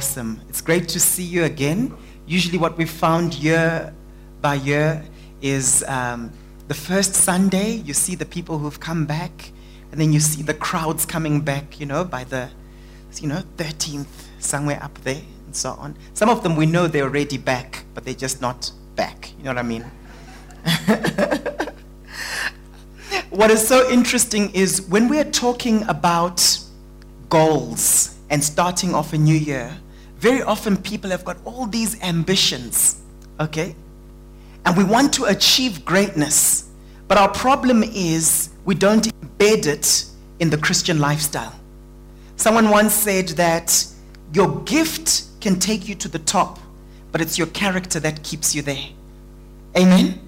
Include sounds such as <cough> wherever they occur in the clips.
awesome. It's great to see you again. Usually, what we've found year by year is um, the first Sunday, you see the people who've come back, and then you see the crowds coming back, you know, by the, you know, 13th, somewhere up there, and so on. Some of them we know they're already back, but they're just not back. You know what I mean? <laughs> what is so interesting is when we're talking about goals and starting off a new year, very often people have got all these ambitions, okay? And we want to achieve greatness. But our problem is we don't embed it in the Christian lifestyle. Someone once said that your gift can take you to the top, but it's your character that keeps you there. Amen?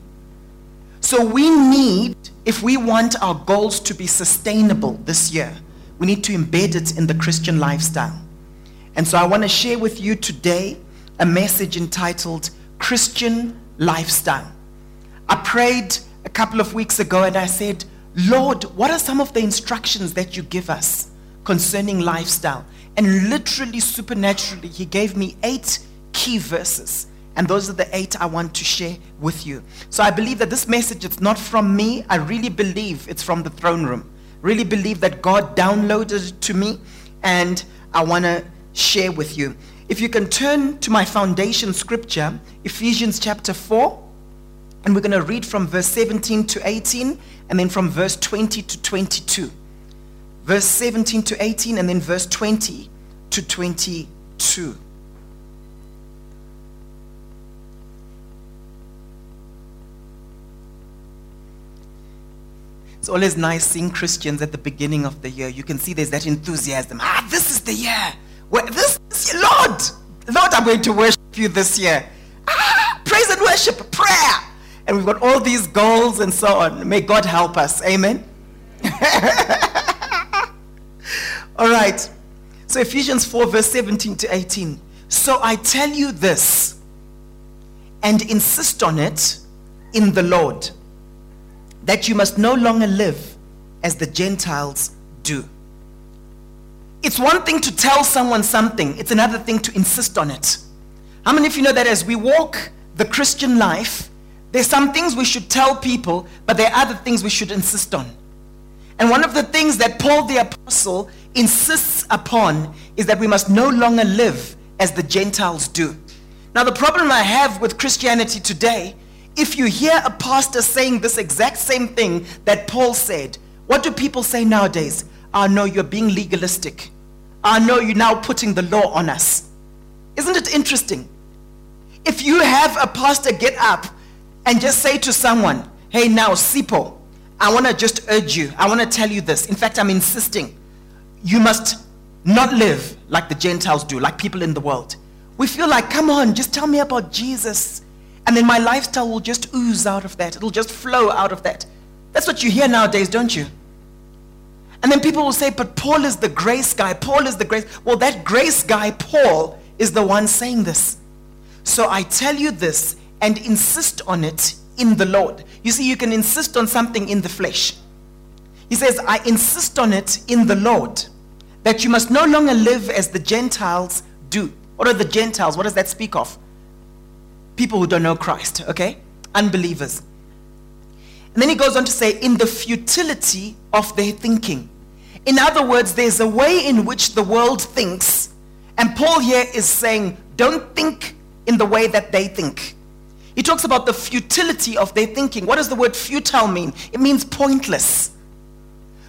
So we need, if we want our goals to be sustainable this year, we need to embed it in the Christian lifestyle. And so I want to share with you today a message entitled Christian Lifestyle. I prayed a couple of weeks ago and I said, Lord, what are some of the instructions that you give us concerning lifestyle? And literally, supernaturally, He gave me eight key verses. And those are the eight I want to share with you. So I believe that this message is not from me. I really believe it's from the throne room. Really believe that God downloaded it to me. And I want to share with you. If you can turn to my foundation scripture, Ephesians chapter 4, and we're going to read from verse 17 to 18, and then from verse 20 to 22. Verse 17 to 18, and then verse 20 to 22. It's always nice seeing Christians at the beginning of the year. You can see there's that enthusiasm. Ah, this is the year. This, this year, Lord, Lord, I'm going to worship you this year. Ah, praise and worship, prayer. And we've got all these goals and so on. May God help us. Amen. <laughs> all right. So Ephesians 4, verse 17 to 18. So I tell you this and insist on it in the Lord that you must no longer live as the Gentiles do. It's one thing to tell someone something, it's another thing to insist on it. How many of you know that as we walk the Christian life, there's some things we should tell people, but there are other things we should insist on. And one of the things that Paul the Apostle insists upon is that we must no longer live as the Gentiles do. Now, the problem I have with Christianity today if you hear a pastor saying this exact same thing that Paul said, what do people say nowadays? Ah, no, you're being legalistic. Ah, no, you're now putting the law on us. Isn't it interesting? If you have a pastor get up and just say to someone, hey, now, Sipo, I want to just urge you, I want to tell you this. In fact, I'm insisting. You must not live like the Gentiles do, like people in the world. We feel like, come on, just tell me about Jesus. And then my lifestyle will just ooze out of that. It'll just flow out of that. That's what you hear nowadays, don't you? And then people will say, but Paul is the grace guy. Paul is the grace. Well, that grace guy, Paul, is the one saying this. So I tell you this and insist on it in the Lord. You see, you can insist on something in the flesh. He says, I insist on it in the Lord that you must no longer live as the Gentiles do. What are the Gentiles? What does that speak of? people who don't know Christ, okay? Unbelievers. And then he goes on to say, in the futility of their thinking. In other words, there's a way in which the world thinks, and Paul here is saying, don't think in the way that they think. He talks about the futility of their thinking. What does the word futile mean? It means pointless.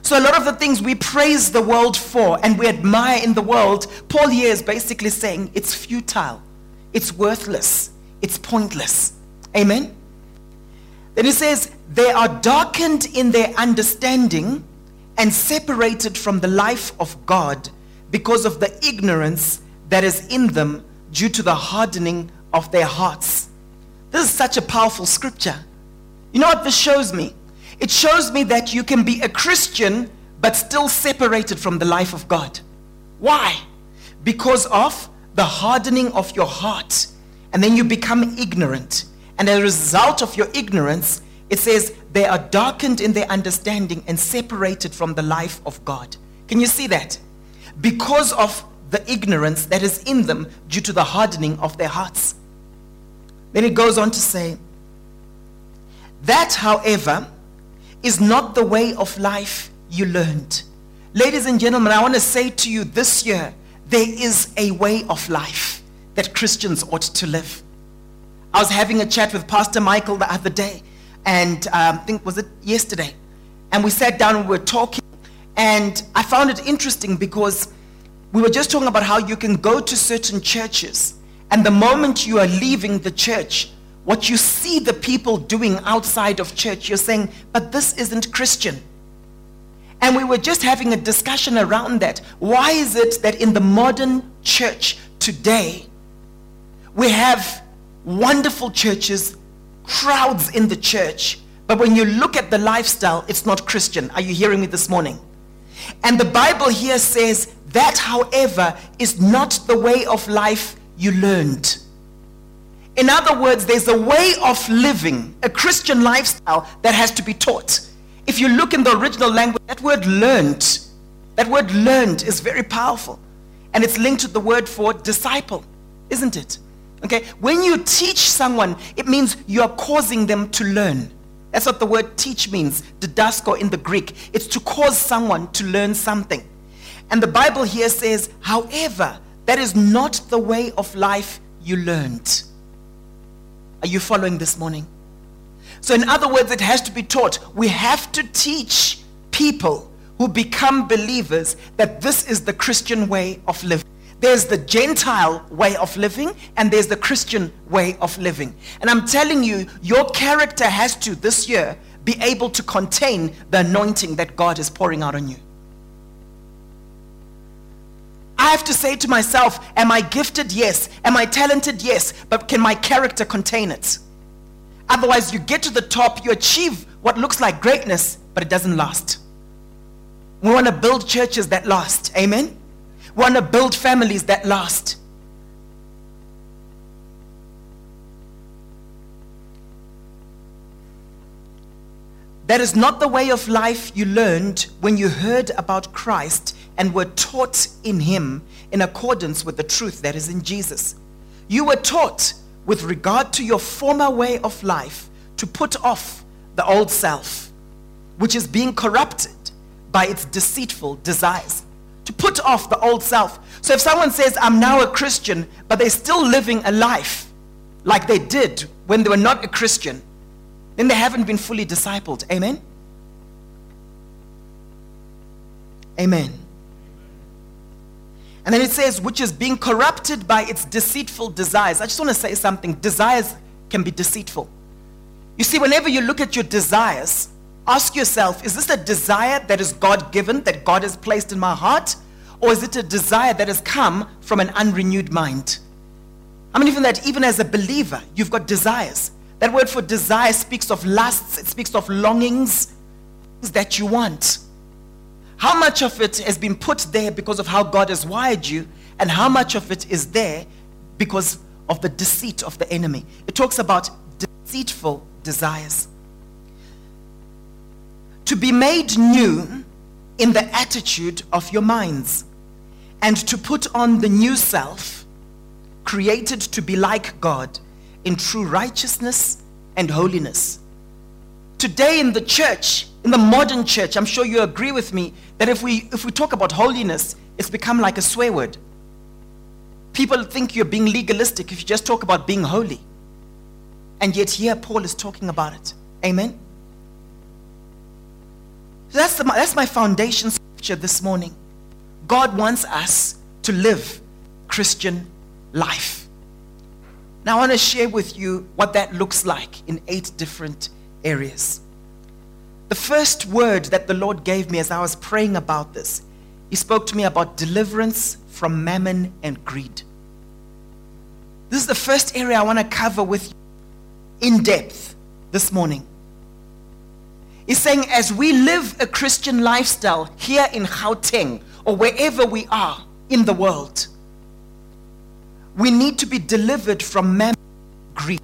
So, a lot of the things we praise the world for and we admire in the world, Paul here is basically saying it's futile, it's worthless, it's pointless. Amen? Then he says, they are darkened in their understanding and separated from the life of God because of the ignorance that is in them due to the hardening of their hearts. This is such a powerful scripture. You know what this shows me? It shows me that you can be a Christian but still separated from the life of God. Why? Because of the hardening of your heart and then you become ignorant. And as a result of your ignorance, it says they are darkened in their understanding and separated from the life of God. Can you see that? Because of the ignorance that is in them due to the hardening of their hearts. Then it goes on to say, That, however, is not the way of life you learned. Ladies and gentlemen, I want to say to you this year, there is a way of life that Christians ought to live. I was having a chat with Pastor Michael the other day, and um, I think was it yesterday, and we sat down and we were talking, and I found it interesting because we were just talking about how you can go to certain churches, and the moment you are leaving the church, what you see the people doing outside of church, you're saying, but this isn't Christian. And we were just having a discussion around that. Why is it that in the modern church today, we have wonderful churches, crowds in the church, but when you look at the lifestyle, it's not Christian. Are you hearing me this morning? And the Bible here says that, however, is not the way of life you learned. In other words, there's a way of living, a Christian lifestyle that has to be taught. If you look in the original language, that word learned, that word learned is very powerful. And it's linked to the word for disciple, isn't it? Okay, when you teach someone, it means you are causing them to learn. That's what the word teach means, didasko in the Greek. It's to cause someone to learn something. And the Bible here says, however, that is not the way of life you learned. Are you following this morning? So, in other words, it has to be taught. We have to teach people who become believers that this is the Christian way of living. There's the Gentile way of living, and there's the Christian way of living. And I'm telling you, your character has to, this year, be able to contain the anointing that God is pouring out on you. I have to say to myself, Am I gifted? Yes. Am I talented? Yes. But can my character contain it? Otherwise, you get to the top, you achieve what looks like greatness, but it doesn't last. We want to build churches that last. Amen? Want to build families that last. That is not the way of life you learned when you heard about Christ and were taught in Him in accordance with the truth that is in Jesus. You were taught with regard to your former way of life to put off the old self, which is being corrupted by its deceitful desires. To put off the old self. So if someone says, I'm now a Christian, but they're still living a life like they did when they were not a Christian, then they haven't been fully discipled. Amen? Amen. And then it says, which is being corrupted by its deceitful desires. I just want to say something. Desires can be deceitful. You see, whenever you look at your desires, ask yourself, is this a desire that is God given, that God has placed in my heart? Or is it a desire that has come from an unrenewed mind? I mean, even that, even as a believer, you've got desires. That word for desire speaks of lusts, it speaks of longings, that you want. How much of it has been put there because of how God has wired you, and how much of it is there because of the deceit of the enemy? It talks about deceitful desires. To be made new in the attitude of your minds, and to put on the new self, created to be like God in true righteousness and holiness. Today in the church, in the modern church, I'm sure you agree with me that if we, if we talk about holiness, it's become like a swear word. People think you're being legalistic if you just talk about being holy. And yet, here Paul is talking about it. Amen? That's, the, that's my foundation scripture this morning. God wants us to live Christian life. Now, I want to share with you what that looks like in eight different areas. The first word that the Lord gave me as I was praying about this, He spoke to me about deliverance from mammon and greed. This is the first area I want to cover with you in depth this morning. He's saying, as we live a Christian lifestyle here in Gauteng or wherever we are in the world, we need to be delivered from mammon greed.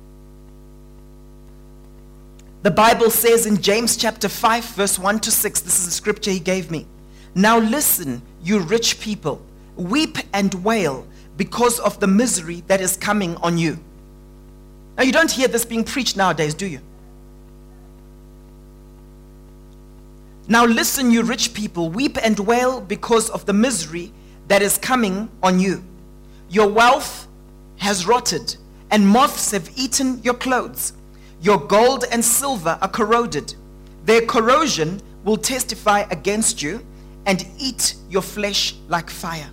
The Bible says in James chapter 5, verse 1 to 6, this is the scripture he gave me. Now listen, you rich people, weep and wail because of the misery that is coming on you. Now, you don't hear this being preached nowadays, do you? Now, listen, you rich people, weep and wail because of the misery that is coming on you. Your wealth has rotted, and moths have eaten your clothes. Your gold and silver are corroded. Their corrosion will testify against you and eat your flesh like fire.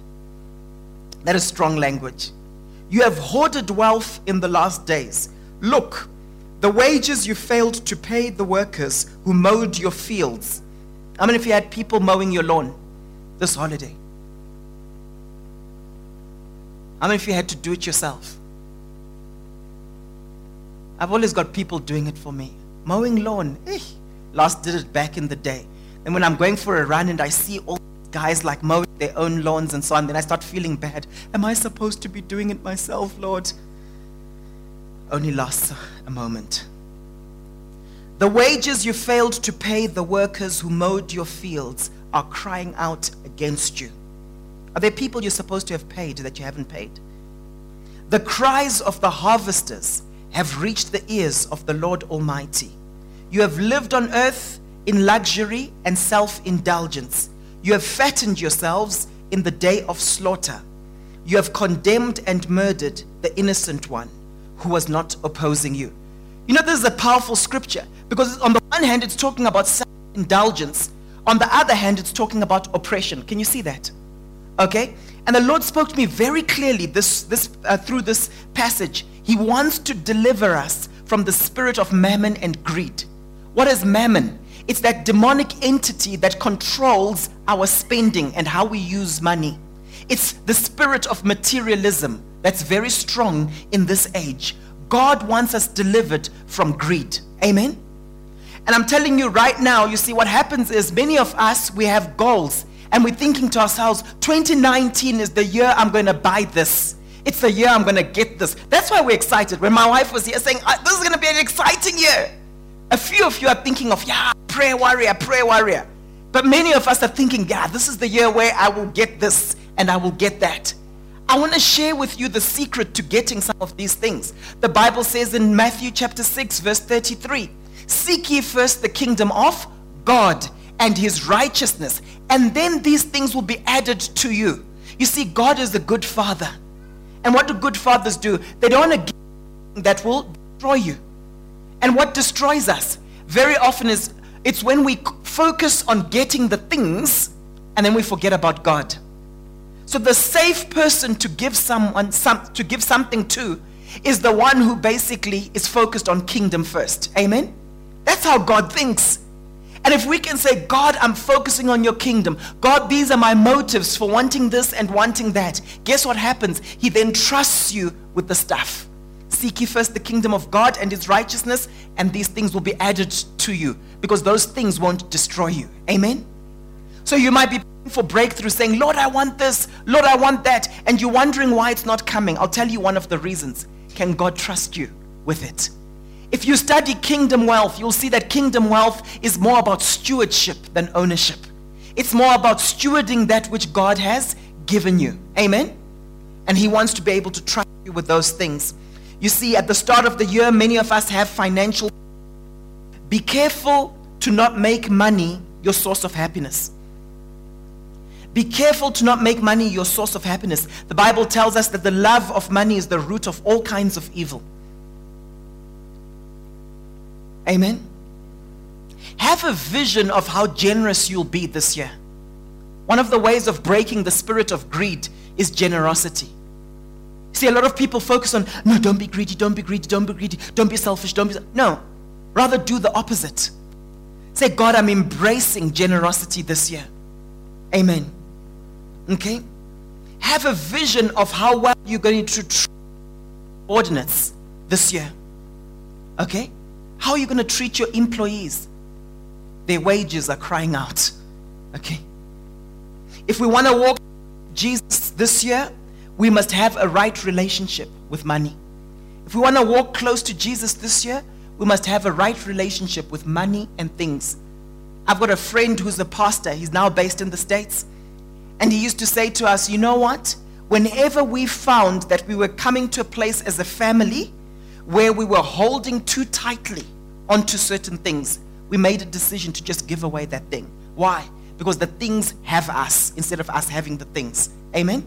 That is strong language. You have hoarded wealth in the last days. Look, the wages you failed to pay the workers who mowed your fields. I mean, if you had people mowing your lawn this holiday? I mean, if you had to do it yourself? I've always got people doing it for me. Mowing lawn. Eh, last did it back in the day. And when I'm going for a run and I see all guys like mowing their own lawns and so on, then I start feeling bad. Am I supposed to be doing it myself, Lord? Only lasts a moment. The wages you failed to pay the workers who mowed your fields are crying out against you. Are there people you're supposed to have paid that you haven't paid? The cries of the harvesters have reached the ears of the Lord Almighty. You have lived on earth in luxury and self indulgence. You have fattened yourselves in the day of slaughter. You have condemned and murdered the innocent one who was not opposing you. You know, this is a powerful scripture because on the one hand, it's talking about self indulgence, on the other hand, it's talking about oppression. Can you see that? Okay? And the Lord spoke to me very clearly this, this, uh, through this passage. He wants to deliver us from the spirit of mammon and greed. What is mammon? It's that demonic entity that controls our spending and how we use money. It's the spirit of materialism that's very strong in this age. God wants us delivered from greed. Amen? And I'm telling you right now, you see, what happens is many of us, we have goals and we're thinking to ourselves, 2019 is the year I'm going to buy this. It's the year I'm going to get this. That's why we're excited. When my wife was here saying, uh, This is going to be an exciting year. A few of you are thinking of, yeah, prayer warrior, prayer warrior. But many of us are thinking, yeah, this is the year where I will get this and I will get that. I want to share with you the secret to getting some of these things. The Bible says in Matthew chapter 6, verse 33 Seek ye first the kingdom of God and his righteousness, and then these things will be added to you. You see, God is a good father. And what do good fathers do? They don't want to give that will destroy you. And what destroys us very often is it's when we focus on getting the things and then we forget about God. So the safe person to give someone some, to give something to is the one who basically is focused on kingdom first. Amen. That's how God thinks. And if we can say, God, I'm focusing on your kingdom. God, these are my motives for wanting this and wanting that. Guess what happens? He then trusts you with the stuff. Seek ye first the kingdom of God and his righteousness, and these things will be added to you because those things won't destroy you. Amen? So you might be for breakthrough saying, Lord, I want this, Lord, I want that, and you're wondering why it's not coming. I'll tell you one of the reasons. Can God trust you with it? If you study kingdom wealth, you'll see that kingdom wealth is more about stewardship than ownership. It's more about stewarding that which God has given you. Amen? And He wants to be able to trust you with those things. You see, at the start of the year, many of us have financial. Be careful to not make money your source of happiness. Be careful to not make money your source of happiness. The Bible tells us that the love of money is the root of all kinds of evil. Amen. Have a vision of how generous you'll be this year. One of the ways of breaking the spirit of greed is generosity. See, a lot of people focus on, no, don't be greedy, don't be greedy, don't be greedy, don't be selfish, don't be. No, rather do the opposite. Say, God, I'm embracing generosity this year. Amen. Okay? Have a vision of how well you're going to treat ordinates this year. Okay? How are you going to treat your employees? Their wages are crying out. Okay? If we want to walk Jesus this year, we must have a right relationship with money. If we want to walk close to Jesus this year, we must have a right relationship with money and things. I've got a friend who's a pastor. He's now based in the States. And he used to say to us, you know what? Whenever we found that we were coming to a place as a family where we were holding too tightly onto certain things, we made a decision to just give away that thing. Why? Because the things have us instead of us having the things. Amen?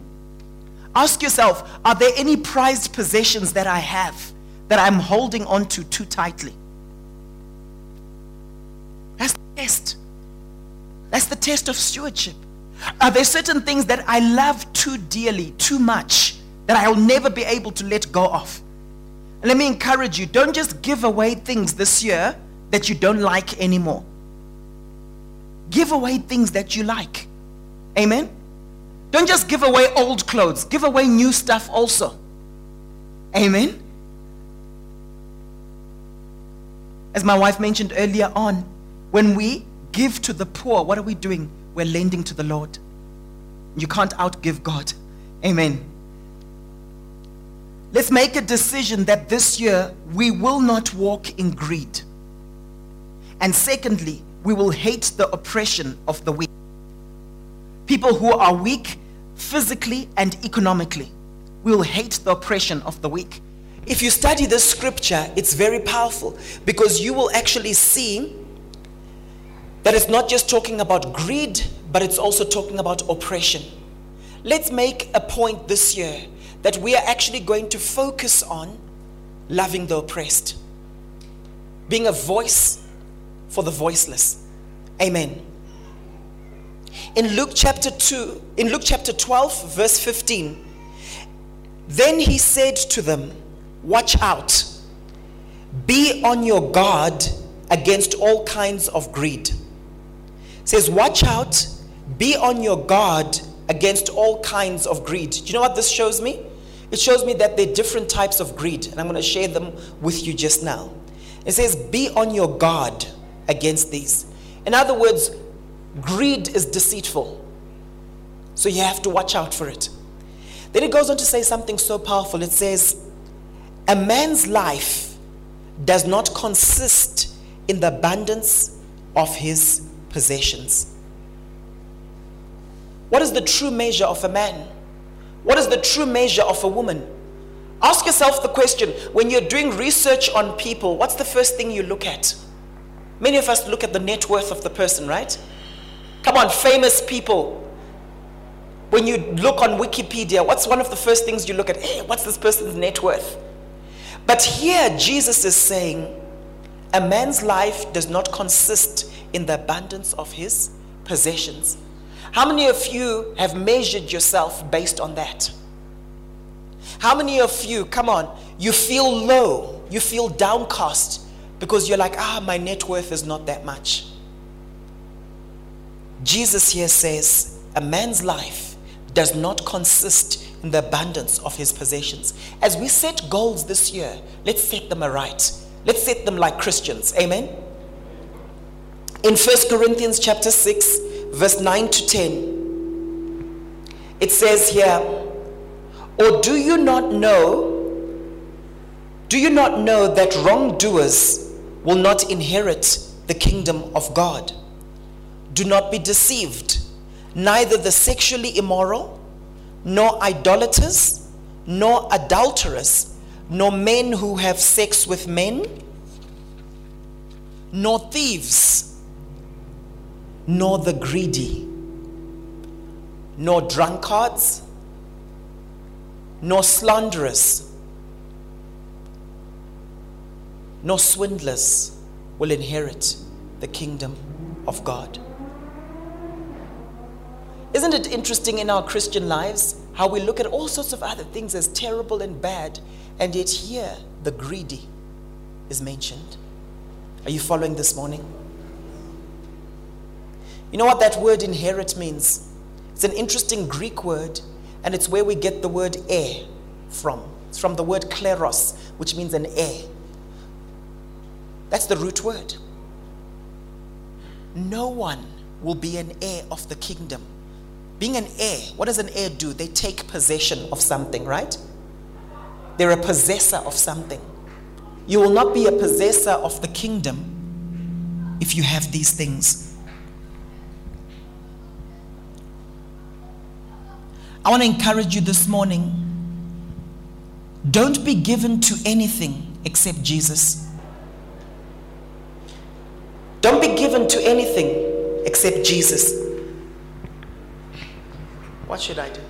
Ask yourself are there any prized possessions that I have that I'm holding onto too tightly? That's the test. That's the test of stewardship. Are there certain things that I love too dearly, too much, that I'll never be able to let go of? Let me encourage you don't just give away things this year that you don't like anymore. Give away things that you like. Amen? Don't just give away old clothes, give away new stuff also. Amen? As my wife mentioned earlier on, when we give to the poor, what are we doing? We're lending to the Lord. You can't outgive God. Amen. Let's make a decision that this year we will not walk in greed. And secondly, we will hate the oppression of the weak. People who are weak physically and economically. We will hate the oppression of the weak. If you study this scripture, it's very powerful because you will actually see that it's not just talking about greed, but it's also talking about oppression. Let's make a point this year that we are actually going to focus on loving the oppressed, being a voice for the voiceless. Amen. In Luke chapter 2, in Luke chapter 12, verse 15, then he said to them, Watch out, be on your guard against all kinds of greed says, Watch out, be on your guard against all kinds of greed. Do you know what this shows me? It shows me that there are different types of greed, and I'm going to share them with you just now. It says, Be on your guard against these. In other words, greed is deceitful. So you have to watch out for it. Then it goes on to say something so powerful. It says, A man's life does not consist in the abundance of his possessions. What is the true measure of a man? What is the true measure of a woman? Ask yourself the question when you're doing research on people, what's the first thing you look at? Many of us look at the net worth of the person, right? Come on, famous people. When you look on Wikipedia, what's one of the first things you look at? Hey, what's this person's net worth? But here, Jesus is saying, a man's life does not consist in the abundance of his possessions. How many of you have measured yourself based on that? How many of you, come on, you feel low, you feel downcast because you're like, ah, my net worth is not that much. Jesus here says, a man's life does not consist in the abundance of his possessions. As we set goals this year, let's set them aright. Let's set them like Christians. Amen. In 1 Corinthians chapter 6, verse 9 to 10, it says here, Or do you not know, do you not know that wrongdoers will not inherit the kingdom of God? Do not be deceived. Neither the sexually immoral, nor idolaters, nor adulterers, nor men who have sex with men, nor thieves nor the greedy, nor drunkards, nor slanderers, nor swindlers will inherit the kingdom of God. Isn't it interesting in our Christian lives how we look at all sorts of other things as terrible and bad, and yet here the greedy is mentioned? Are you following this morning? You know what that word inherit means? It's an interesting Greek word, and it's where we get the word heir from. It's from the word kleros, which means an heir. That's the root word. No one will be an heir of the kingdom. Being an heir, what does an heir do? They take possession of something, right? They're a possessor of something. You will not be a possessor of the kingdom if you have these things. I want to encourage you this morning. Don't be given to anything except Jesus. Don't be given to anything except Jesus. What should I do?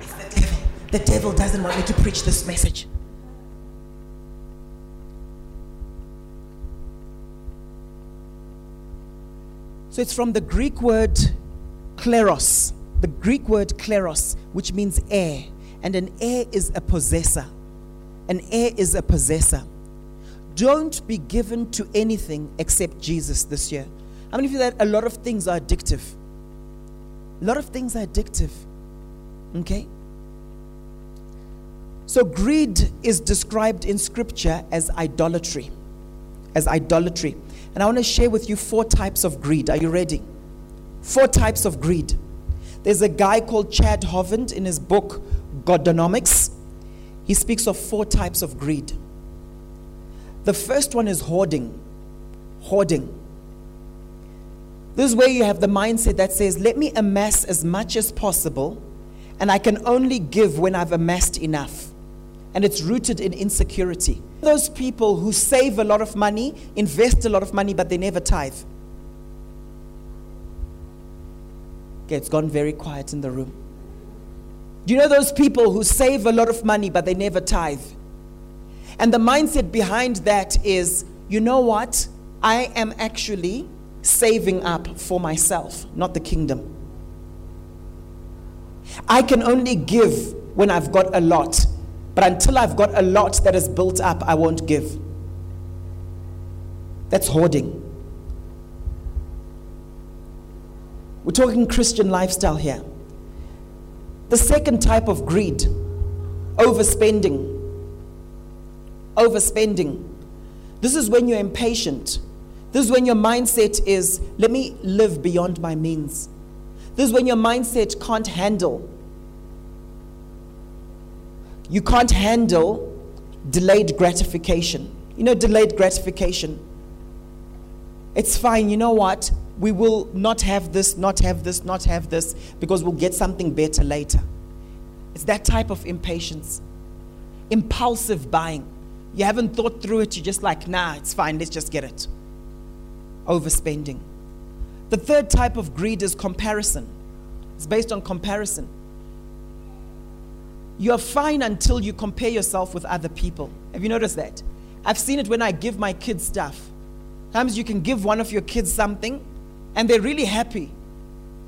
It's the devil. The devil doesn't want me to preach this message. So it's from the Greek word kleros, the Greek word kleros, which means heir. And an heir is a possessor. An heir is a possessor. Don't be given to anything except Jesus this year. How many of you that a lot of things are addictive? A lot of things are addictive. Okay? So greed is described in scripture as idolatry. As idolatry. And I want to share with you four types of greed. Are you ready? Four types of greed. There's a guy called Chad Hovind in his book Godonomics. He speaks of four types of greed. The first one is hoarding. Hoarding. This is where you have the mindset that says, let me amass as much as possible, and I can only give when I've amassed enough. And it's rooted in insecurity. Those people who save a lot of money, invest a lot of money, but they never tithe. Okay, it's gone very quiet in the room. Do you know those people who save a lot of money, but they never tithe? And the mindset behind that is you know what? I am actually saving up for myself, not the kingdom. I can only give when I've got a lot. But until I've got a lot that is built up, I won't give. That's hoarding. We're talking Christian lifestyle here. The second type of greed, overspending. Overspending. This is when you're impatient. This is when your mindset is, let me live beyond my means. This is when your mindset can't handle you can't handle delayed gratification. You know, delayed gratification. It's fine. You know what? We will not have this, not have this, not have this, because we'll get something better later. It's that type of impatience. Impulsive buying. You haven't thought through it. You're just like, nah, it's fine. Let's just get it. Overspending. The third type of greed is comparison. It's based on comparison. You're fine until you compare yourself with other people. Have you noticed that? I've seen it when I give my kids stuff. Sometimes you can give one of your kids something and they're really happy.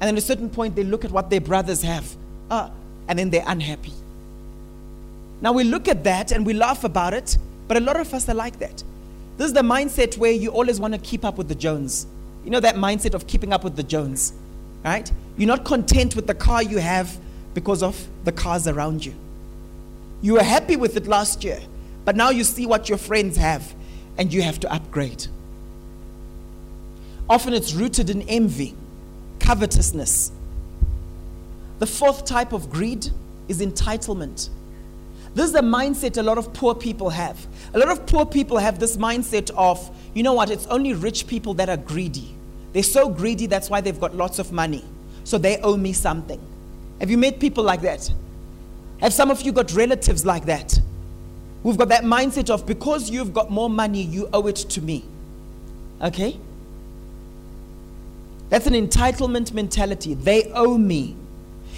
And at a certain point, they look at what their brothers have. Uh, and then they're unhappy. Now we look at that and we laugh about it, but a lot of us are like that. This is the mindset where you always want to keep up with the Jones. You know that mindset of keeping up with the Jones, right? You're not content with the car you have because of the cars around you. You were happy with it last year, but now you see what your friends have and you have to upgrade. Often it's rooted in envy, covetousness. The fourth type of greed is entitlement. This is a mindset a lot of poor people have. A lot of poor people have this mindset of, you know what, it's only rich people that are greedy. They're so greedy, that's why they've got lots of money. So they owe me something. Have you met people like that? Have some of you got relatives like that? We've got that mindset of because you've got more money, you owe it to me. Okay? That's an entitlement mentality. They owe me.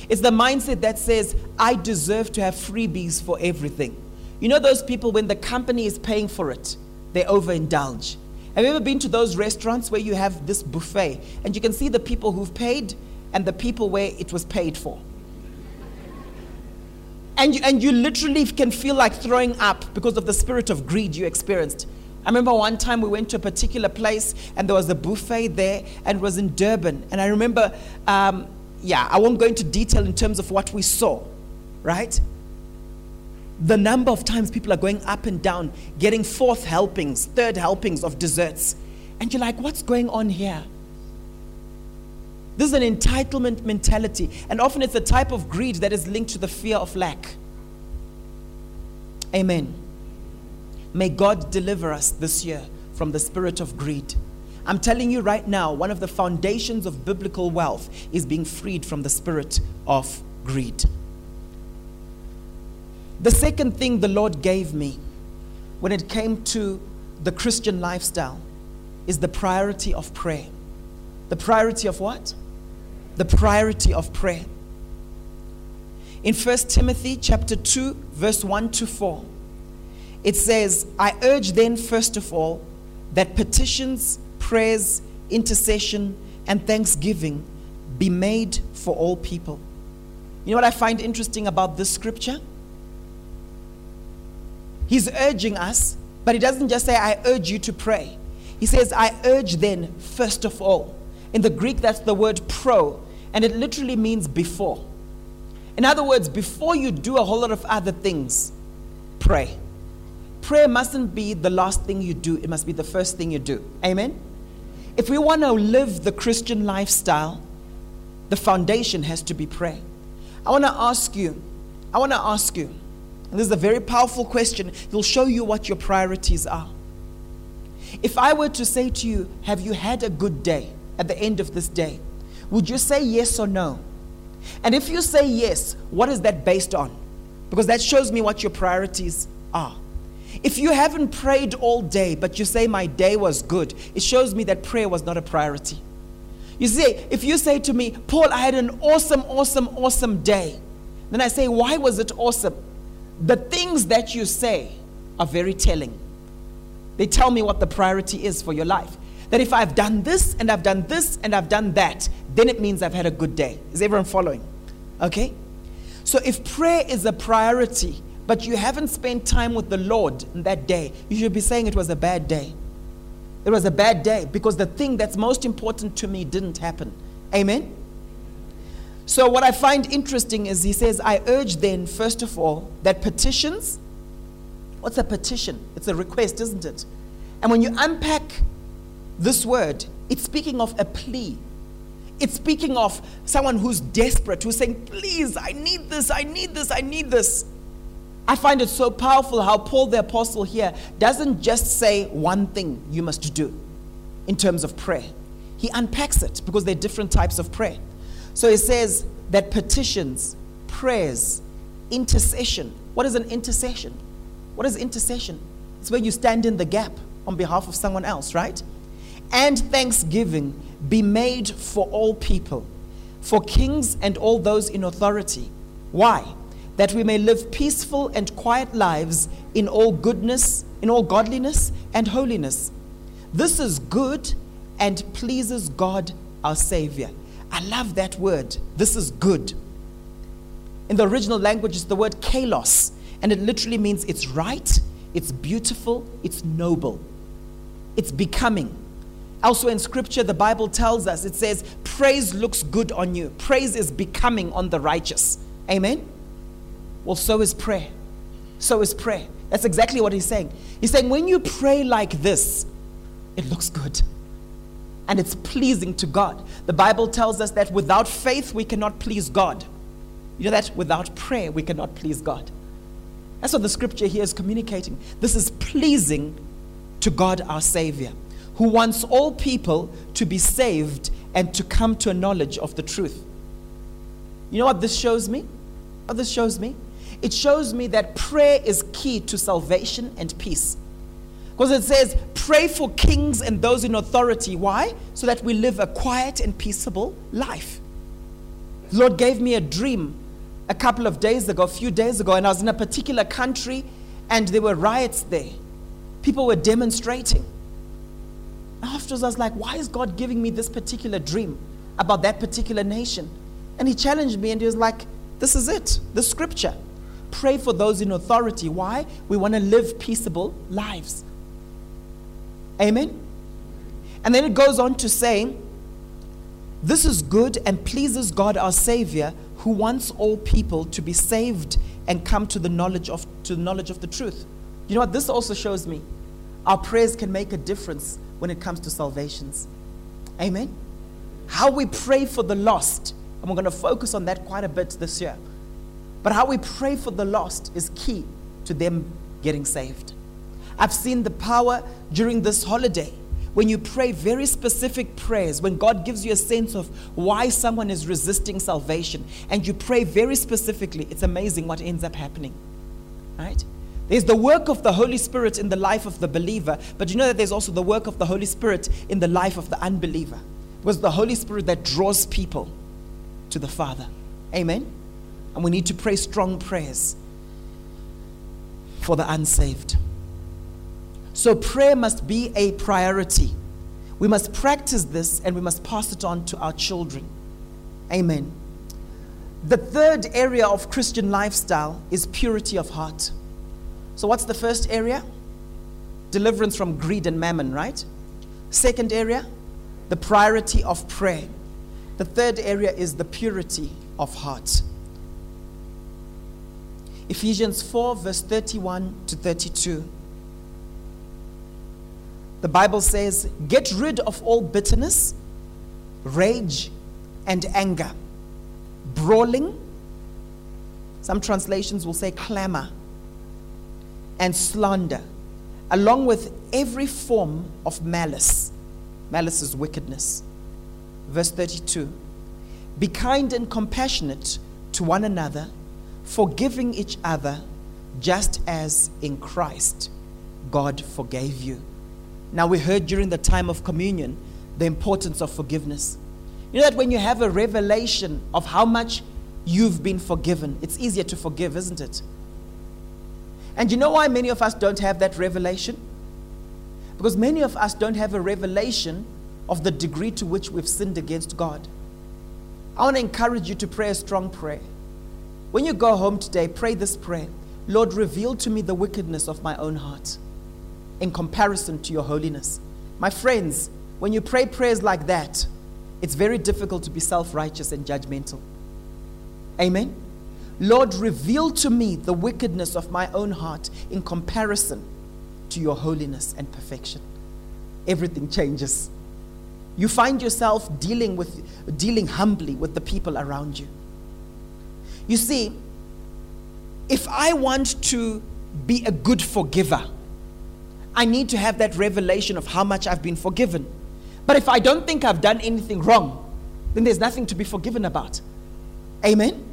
It's the mindset that says, I deserve to have freebies for everything. You know, those people, when the company is paying for it, they overindulge. Have you ever been to those restaurants where you have this buffet and you can see the people who've paid and the people where it was paid for? And you, and you literally can feel like throwing up because of the spirit of greed you experienced. I remember one time we went to a particular place and there was a buffet there and it was in Durban. And I remember, um, yeah, I won't go into detail in terms of what we saw, right? The number of times people are going up and down, getting fourth helpings, third helpings of desserts. And you're like, what's going on here? This is an entitlement mentality, and often it's a type of greed that is linked to the fear of lack. Amen. May God deliver us this year from the spirit of greed. I'm telling you right now, one of the foundations of biblical wealth is being freed from the spirit of greed. The second thing the Lord gave me when it came to the Christian lifestyle is the priority of prayer. The priority of what? The priority of prayer. In 1 Timothy chapter 2 verse 1 to 4 it says, "I urge then first of all that petitions, prayers, intercession and thanksgiving be made for all people." You know what I find interesting about this scripture? He's urging us, but he doesn't just say, I urge you to pray. He says, I urge then, first of all. In the Greek, that's the word pro, and it literally means before. In other words, before you do a whole lot of other things, pray. Prayer mustn't be the last thing you do, it must be the first thing you do. Amen? If we want to live the Christian lifestyle, the foundation has to be prayer. I want to ask you, I want to ask you, this is a very powerful question. It'll show you what your priorities are. If I were to say to you, Have you had a good day at the end of this day? Would you say yes or no? And if you say yes, what is that based on? Because that shows me what your priorities are. If you haven't prayed all day, but you say, My day was good, it shows me that prayer was not a priority. You see, if you say to me, Paul, I had an awesome, awesome, awesome day, then I say, Why was it awesome? The things that you say are very telling. They tell me what the priority is for your life. That if I've done this and I've done this and I've done that, then it means I've had a good day. Is everyone following? Okay? So if prayer is a priority, but you haven't spent time with the Lord that day, you should be saying it was a bad day. It was a bad day because the thing that's most important to me didn't happen. Amen? So, what I find interesting is he says, I urge then, first of all, that petitions, what's a petition? It's a request, isn't it? And when you unpack this word, it's speaking of a plea. It's speaking of someone who's desperate, who's saying, Please, I need this, I need this, I need this. I find it so powerful how Paul the Apostle here doesn't just say one thing you must do in terms of prayer. He unpacks it because there are different types of prayer. So he says that petitions, prayers, intercession. What is an intercession? What is intercession? It's where you stand in the gap on behalf of someone else, right? And thanksgiving be made for all people, for kings and all those in authority. Why? That we may live peaceful and quiet lives in all goodness, in all godliness and holiness. This is good and pleases God our Savior. I love that word. This is good. In the original language, it's the word kalos, and it literally means it's right, it's beautiful, it's noble, it's becoming. Also in scripture, the Bible tells us, it says, praise looks good on you, praise is becoming on the righteous. Amen? Well, so is prayer. So is prayer. That's exactly what he's saying. He's saying, when you pray like this, it looks good and it's pleasing to God. The Bible tells us that without faith, we cannot please God. You know that? Without prayer, we cannot please God. That's what the scripture here is communicating. This is pleasing to God our Savior, who wants all people to be saved and to come to a knowledge of the truth. You know what this shows me? What this shows me? It shows me that prayer is key to salvation and peace. Because it says, pray for kings and those in authority. Why? So that we live a quiet and peaceable life. The Lord gave me a dream a couple of days ago, a few days ago, and I was in a particular country and there were riots there. People were demonstrating. Afterwards, I was like, why is God giving me this particular dream about that particular nation? And He challenged me and He was like, this is it, the scripture. Pray for those in authority. Why? We want to live peaceable lives. Amen? And then it goes on to say, This is good and pleases God our Savior, who wants all people to be saved and come to the knowledge of, to the knowledge of the truth. You know what? This also shows me our prayers can make a difference when it comes to salvations. Amen? How we pray for the lost, and we're going to focus on that quite a bit this year. But how we pray for the lost is key to them getting saved. I've seen the power during this holiday when you pray very specific prayers, when God gives you a sense of why someone is resisting salvation, and you pray very specifically, it's amazing what ends up happening. Right? There's the work of the Holy Spirit in the life of the believer, but you know that there's also the work of the Holy Spirit in the life of the unbeliever. It was the Holy Spirit that draws people to the Father. Amen? And we need to pray strong prayers for the unsaved. So prayer must be a priority. We must practice this and we must pass it on to our children. Amen. The third area of Christian lifestyle is purity of heart. So, what's the first area? Deliverance from greed and mammon, right? Second area, the priority of prayer. The third area is the purity of heart. Ephesians 4, verse 31 to 32. The Bible says, Get rid of all bitterness, rage, and anger, brawling. Some translations will say clamor and slander, along with every form of malice. Malice is wickedness. Verse 32 Be kind and compassionate to one another, forgiving each other, just as in Christ God forgave you. Now, we heard during the time of communion the importance of forgiveness. You know that when you have a revelation of how much you've been forgiven, it's easier to forgive, isn't it? And you know why many of us don't have that revelation? Because many of us don't have a revelation of the degree to which we've sinned against God. I want to encourage you to pray a strong prayer. When you go home today, pray this prayer Lord, reveal to me the wickedness of my own heart in comparison to your holiness. My friends, when you pray prayers like that, it's very difficult to be self righteous and judgmental. Amen? Lord, reveal to me the wickedness of my own heart in comparison to your holiness and perfection. Everything changes. You find yourself dealing with dealing humbly with the people around you. You see, if I want to be a good forgiver, I need to have that revelation of how much I've been forgiven. But if I don't think I've done anything wrong, then there's nothing to be forgiven about. Amen?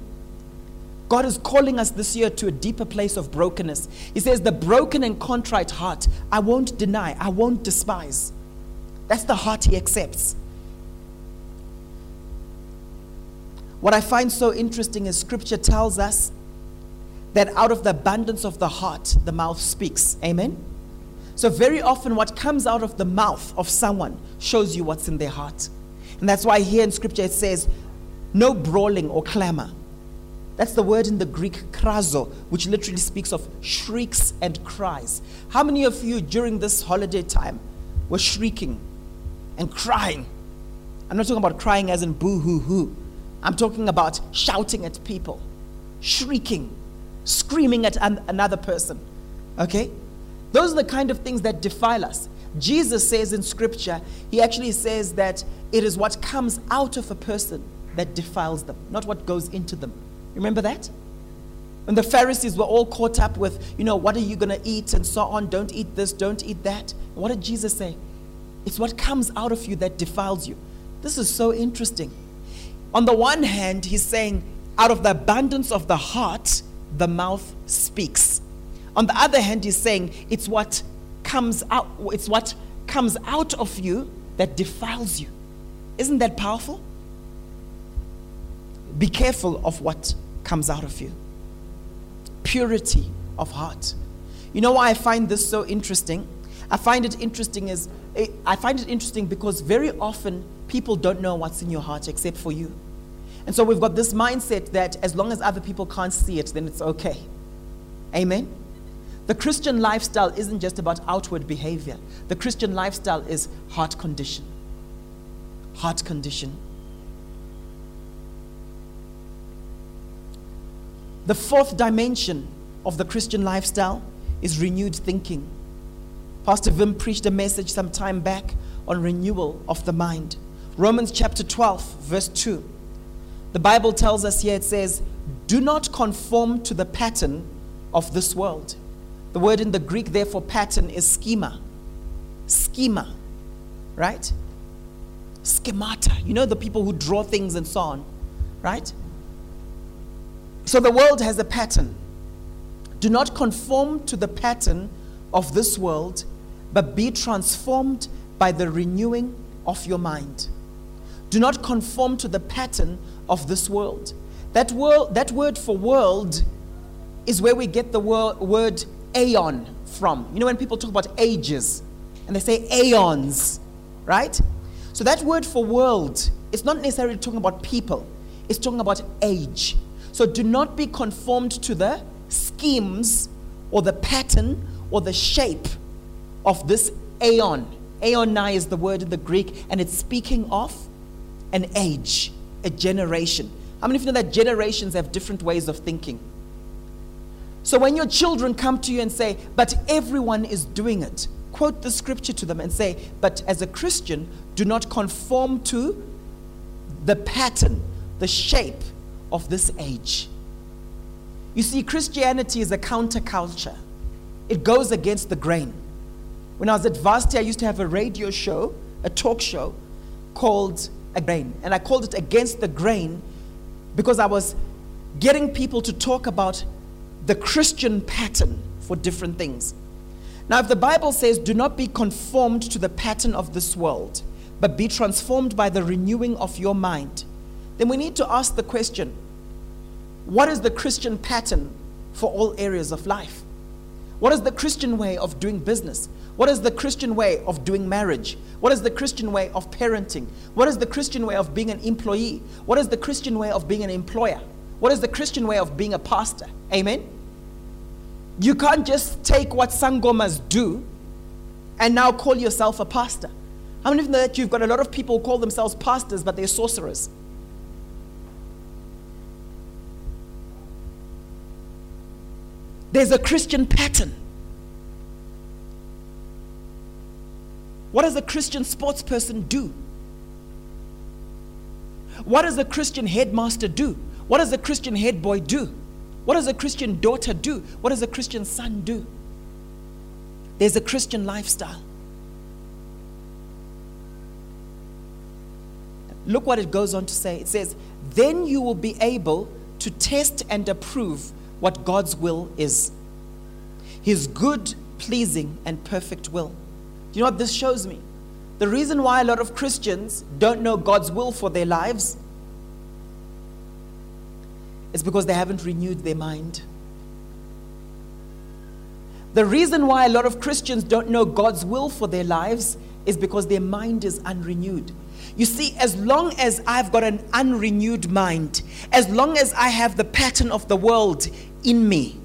God is calling us this year to a deeper place of brokenness. He says, The broken and contrite heart, I won't deny, I won't despise. That's the heart He accepts. What I find so interesting is Scripture tells us that out of the abundance of the heart, the mouth speaks. Amen? So, very often, what comes out of the mouth of someone shows you what's in their heart. And that's why here in Scripture it says, no brawling or clamor. That's the word in the Greek krazo, which literally speaks of shrieks and cries. How many of you during this holiday time were shrieking and crying? I'm not talking about crying as in boo hoo hoo. I'm talking about shouting at people, shrieking, screaming at an- another person. Okay? Those are the kind of things that defile us. Jesus says in scripture, he actually says that it is what comes out of a person that defiles them, not what goes into them. Remember that? When the Pharisees were all caught up with, you know, what are you going to eat and so on, don't eat this, don't eat that. What did Jesus say? It's what comes out of you that defiles you. This is so interesting. On the one hand, he's saying, out of the abundance of the heart, the mouth speaks. On the other hand, he's saying it's what comes out, it's what comes out of you that defiles you. Isn't that powerful? Be careful of what comes out of you. Purity of heart. You know why I find this so interesting? I find it interesting is eh, I find it interesting because very often people don't know what's in your heart except for you. And so we've got this mindset that as long as other people can't see it, then it's okay. Amen. The Christian lifestyle isn't just about outward behavior, the Christian lifestyle is heart condition. Heart condition. The fourth dimension of the Christian lifestyle is renewed thinking. Pastor Vim preached a message some time back on renewal of the mind. Romans chapter 12, verse 2. The Bible tells us here it says, Do not conform to the pattern of this world the word in the Greek, therefore, pattern is schema. Schema. right? Schemata. You know the people who draw things and so on, right? So the world has a pattern. Do not conform to the pattern of this world, but be transformed by the renewing of your mind. Do not conform to the pattern of this world. That, word, that word for world is where we get the word, word aeon from. You know, when people talk about ages and they say aeons, right? So that word for world is not necessarily talking about people, it's talking about age. So do not be conformed to the schemes or the pattern or the shape of this aeon. Aeonai is the word in the Greek, and it's speaking of an age, a generation. How many of you know that generations have different ways of thinking? So when your children come to you and say, but everyone is doing it, quote the scripture to them and say, but as a Christian, do not conform to the pattern, the shape of this age. You see, Christianity is a counterculture, it goes against the grain. When I was at Varsity, I used to have a radio show, a talk show called A Grain. And I called it Against the Grain because I was getting people to talk about the Christian pattern for different things. Now, if the Bible says, do not be conformed to the pattern of this world, but be transformed by the renewing of your mind, then we need to ask the question what is the Christian pattern for all areas of life? What is the Christian way of doing business? What is the Christian way of doing marriage? What is the Christian way of parenting? What is the Christian way of being an employee? What is the Christian way of being an employer? What is the Christian way of being a pastor? Amen? You can't just take what Sangomas do and now call yourself a pastor. How many of you know that you've got a lot of people who call themselves pastors, but they're sorcerers? There's a Christian pattern. What does a Christian sports person do? What does a Christian headmaster do? What does a Christian head boy do? What does a Christian daughter do? What does a Christian son do? There's a Christian lifestyle. Look what it goes on to say. It says, Then you will be able to test and approve what God's will is His good, pleasing, and perfect will. Do you know what this shows me? The reason why a lot of Christians don't know God's will for their lives is because they haven't renewed their mind. The reason why a lot of Christians don't know God's will for their lives is because their mind is unrenewed. You see, as long as I've got an unrenewed mind, as long as I have the pattern of the world in me,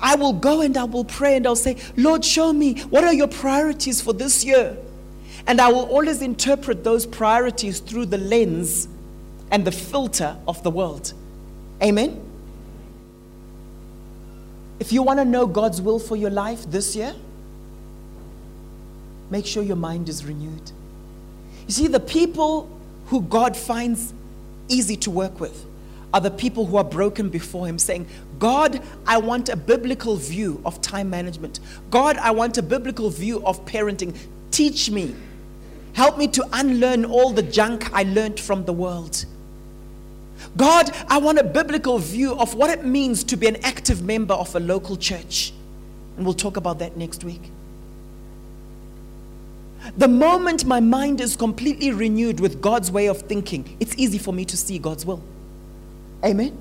I will go and I will pray and I'll say, Lord, show me what are your priorities for this year? And I will always interpret those priorities through the lens and the filter of the world. Amen? If you want to know God's will for your life this year, make sure your mind is renewed. You see, the people who God finds easy to work with are the people who are broken before Him, saying, God, I want a biblical view of time management. God, I want a biblical view of parenting. Teach me. Help me to unlearn all the junk I learned from the world. God, I want a biblical view of what it means to be an active member of a local church. And we'll talk about that next week. The moment my mind is completely renewed with God's way of thinking, it's easy for me to see God's will. Amen.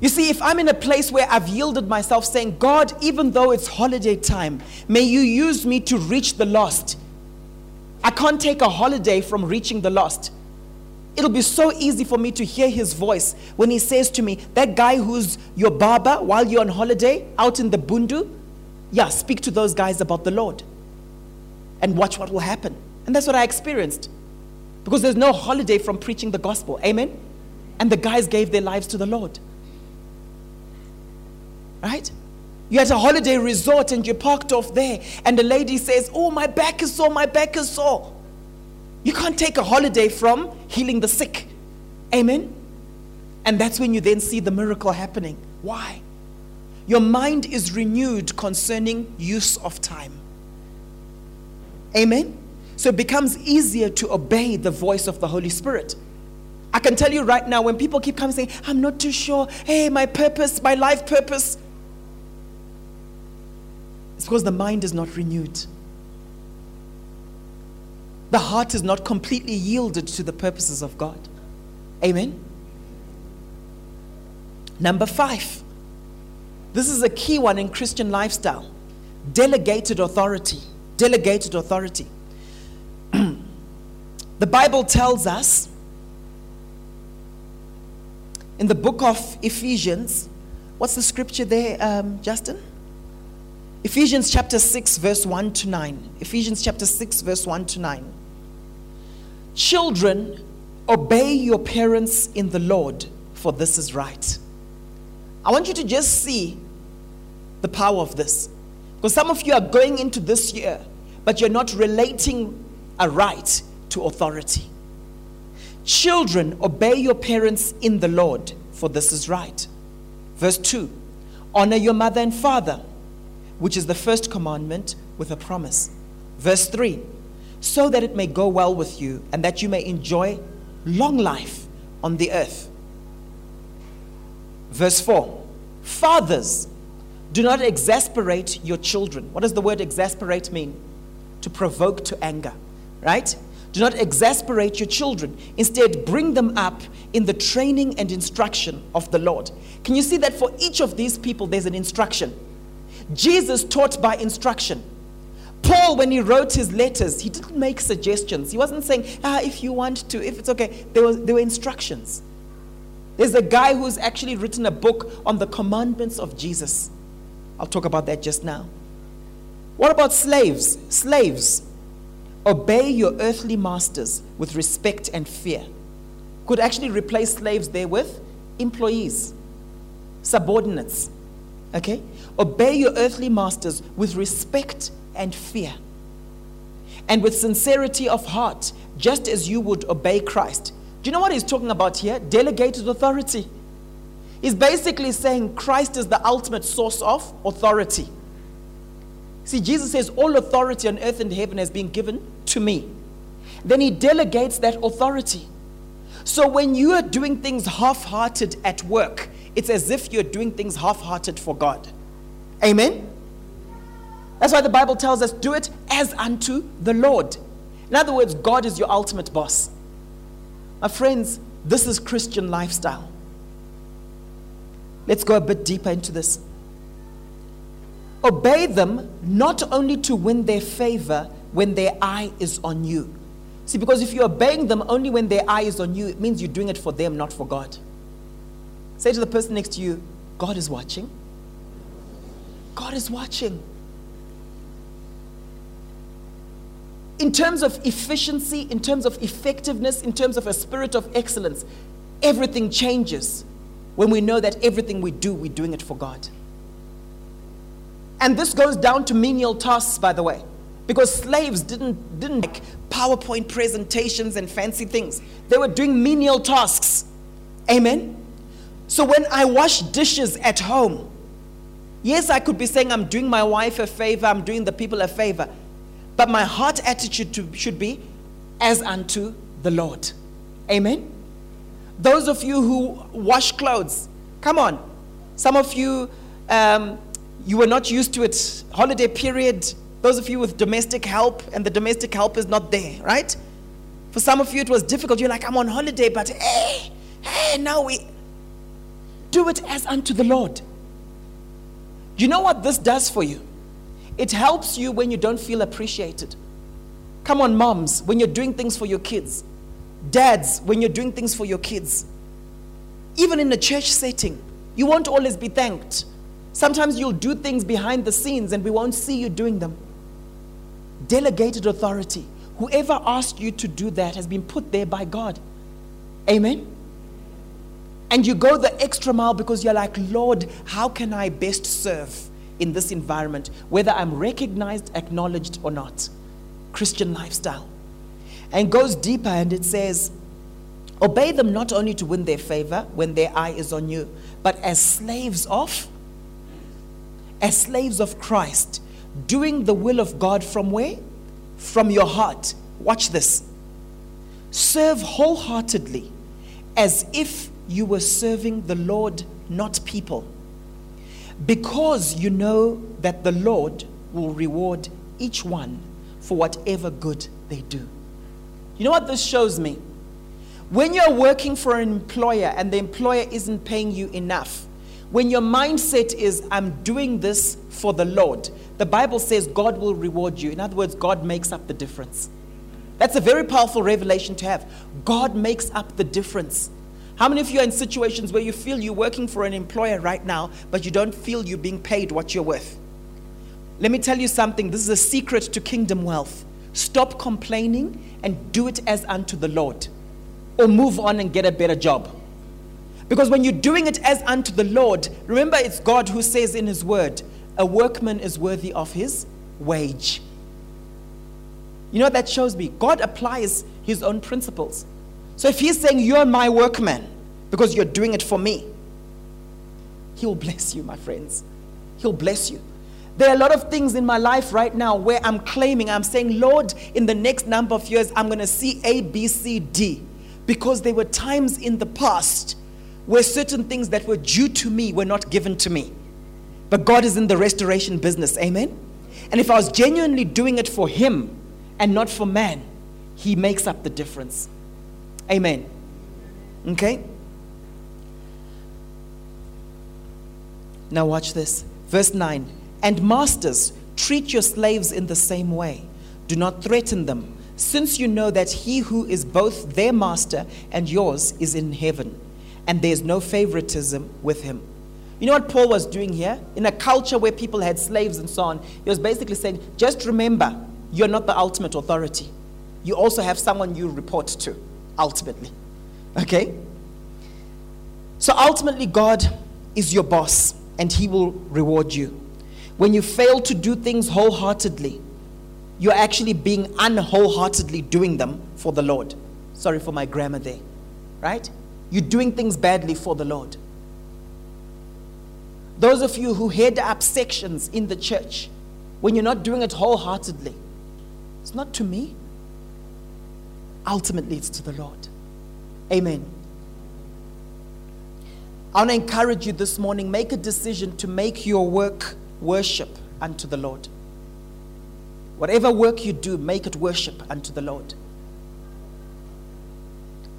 You see, if I'm in a place where I've yielded myself, saying, God, even though it's holiday time, may you use me to reach the lost. I can't take a holiday from reaching the lost. It'll be so easy for me to hear his voice when he says to me, That guy who's your barber while you're on holiday out in the bundu, yeah, speak to those guys about the Lord and watch what will happen. And that's what I experienced because there's no holiday from preaching the gospel. Amen? And the guys gave their lives to the Lord. Right? You're at a holiday resort and you're parked off there, and the lady says, Oh, my back is sore, my back is sore. You can't take a holiday from healing the sick. Amen? And that's when you then see the miracle happening. Why? Your mind is renewed concerning use of time. Amen? So it becomes easier to obey the voice of the Holy Spirit. I can tell you right now, when people keep coming saying, I'm not too sure, hey, my purpose, my life purpose, it's because the mind is not renewed. The heart is not completely yielded to the purposes of God. Amen? Number five. This is a key one in Christian lifestyle delegated authority. Delegated authority. <clears throat> the Bible tells us in the book of Ephesians, what's the scripture there, um, Justin? Ephesians chapter 6, verse 1 to 9. Ephesians chapter 6, verse 1 to 9. Children, obey your parents in the Lord, for this is right. I want you to just see the power of this. Because some of you are going into this year, but you're not relating a right to authority. Children, obey your parents in the Lord, for this is right. Verse 2 Honor your mother and father, which is the first commandment with a promise. Verse 3 So that it may go well with you and that you may enjoy long life on the earth. Verse 4 Fathers, do not exasperate your children. What does the word exasperate mean? To provoke to anger, right? Do not exasperate your children. Instead, bring them up in the training and instruction of the Lord. Can you see that for each of these people, there's an instruction? Jesus taught by instruction. Paul, when he wrote his letters, he didn't make suggestions. He wasn't saying, ah, if you want to, if it's okay. There, was, there were instructions. There's a guy who's actually written a book on the commandments of Jesus. I'll talk about that just now. What about slaves? Slaves, obey your earthly masters with respect and fear. Could actually replace slaves there with employees, subordinates. Okay? Obey your earthly masters with respect and fear. And with sincerity of heart, just as you would obey Christ do you know what he's talking about here? Delegated authority. He's basically saying Christ is the ultimate source of authority. See, Jesus says, All authority on earth and heaven has been given to me. Then he delegates that authority. So when you are doing things half hearted at work, it's as if you're doing things half hearted for God. Amen? That's why the Bible tells us, Do it as unto the Lord. In other words, God is your ultimate boss. My friends, this is Christian lifestyle. Let's go a bit deeper into this. Obey them not only to win their favor when their eye is on you. See, because if you're obeying them only when their eye is on you, it means you're doing it for them, not for God. Say to the person next to you, God is watching. God is watching. in terms of efficiency, in terms of effectiveness, in terms of a spirit of excellence, everything changes when we know that everything we do, we're doing it for God. And this goes down to menial tasks, by the way, because slaves didn't, didn't make PowerPoint presentations and fancy things. They were doing menial tasks. Amen? So when I wash dishes at home, yes, I could be saying I'm doing my wife a favor, I'm doing the people a favor. But my heart attitude to, should be as unto the Lord. Amen. Those of you who wash clothes, come on. Some of you, um, you were not used to it. Holiday period. Those of you with domestic help, and the domestic help is not there, right? For some of you, it was difficult. You're like, I'm on holiday, but hey, hey, now we do it as unto the Lord. Do you know what this does for you? It helps you when you don't feel appreciated. Come on, moms, when you're doing things for your kids. Dads, when you're doing things for your kids. Even in a church setting, you won't always be thanked. Sometimes you'll do things behind the scenes and we won't see you doing them. Delegated authority. Whoever asked you to do that has been put there by God. Amen? And you go the extra mile because you're like, Lord, how can I best serve? in this environment, whether I'm recognized, acknowledged, or not. Christian lifestyle. And goes deeper and it says, Obey them not only to win their favor when their eye is on you, but as slaves of, as slaves of Christ, doing the will of God from where? from your heart. Watch this. Serve wholeheartedly as if you were serving the Lord, not people. Because you know that the Lord will reward each one for whatever good they do. You know what this shows me? When you're working for an employer and the employer isn't paying you enough, when your mindset is, I'm doing this for the Lord, the Bible says God will reward you. In other words, God makes up the difference. That's a very powerful revelation to have. God makes up the difference. How many of you are in situations where you feel you're working for an employer right now, but you don't feel you're being paid what you're worth? Let me tell you something. This is a secret to kingdom wealth. Stop complaining and do it as unto the Lord, or move on and get a better job. Because when you're doing it as unto the Lord, remember it's God who says in His word, a workman is worthy of his wage. You know what that shows me? God applies His own principles. So if He's saying, You're my workman because you're doing it for me, He'll bless you, my friends. He'll bless you. There are a lot of things in my life right now where I'm claiming, I'm saying, Lord, in the next number of years, I'm going to see A, B, C, D. Because there were times in the past where certain things that were due to me were not given to me. But God is in the restoration business. Amen? And if I was genuinely doing it for Him and not for man, He makes up the difference. Amen. Okay? Now, watch this. Verse 9 And masters, treat your slaves in the same way. Do not threaten them, since you know that he who is both their master and yours is in heaven, and there is no favoritism with him. You know what Paul was doing here? In a culture where people had slaves and so on, he was basically saying, just remember, you're not the ultimate authority. You also have someone you report to, ultimately. Okay? So ultimately, God is your boss and he will reward you. When you fail to do things wholeheartedly, you're actually being unwholeheartedly doing them for the Lord. Sorry for my grammar there. Right? You're doing things badly for the Lord. Those of you who head up sections in the church, when you're not doing it wholeheartedly, it's not to me. Ultimately, it's to the Lord. Amen. I want to encourage you this morning make a decision to make your work worship unto the Lord. Whatever work you do, make it worship unto the Lord.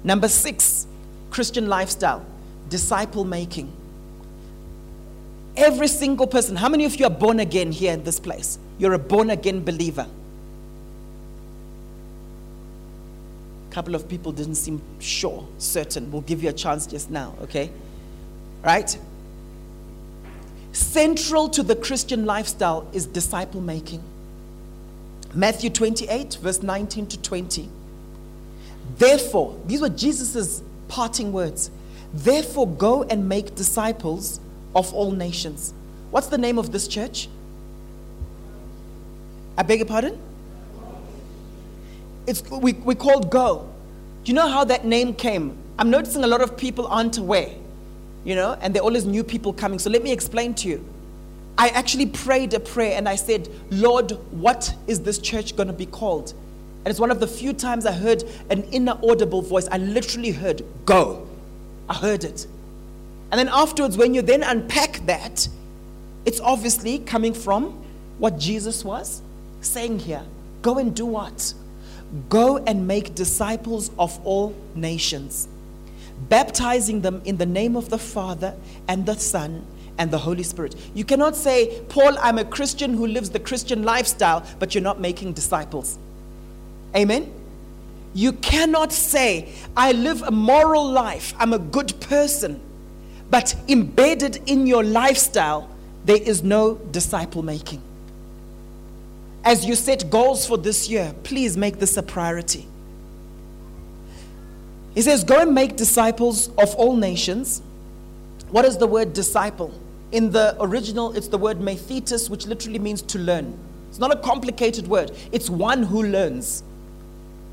Number six, Christian lifestyle, disciple making. Every single person. How many of you are born again here in this place? You're a born again believer. A couple of people didn't seem sure, certain. We'll give you a chance just now, okay? Right? Central to the Christian lifestyle is disciple making. Matthew 28, verse 19 to 20. Therefore, these were Jesus' parting words. Therefore, go and make disciples of all nations. What's the name of this church? I beg your pardon? It's, we, we called Go. Do you know how that name came? I'm noticing a lot of people aren't aware, you know, and there are always new people coming. So let me explain to you. I actually prayed a prayer and I said, Lord, what is this church going to be called? And it's one of the few times I heard an inner audible voice. I literally heard, Go. I heard it. And then afterwards, when you then unpack that, it's obviously coming from what Jesus was saying here. Go and do what? Go and make disciples of all nations, baptizing them in the name of the Father and the Son and the Holy Spirit. You cannot say, Paul, I'm a Christian who lives the Christian lifestyle, but you're not making disciples. Amen? You cannot say, I live a moral life, I'm a good person, but embedded in your lifestyle, there is no disciple making. As you set goals for this year, please make this a priority. He says, Go and make disciples of all nations. What is the word disciple? In the original, it's the word mathetes, which literally means to learn. It's not a complicated word, it's one who learns.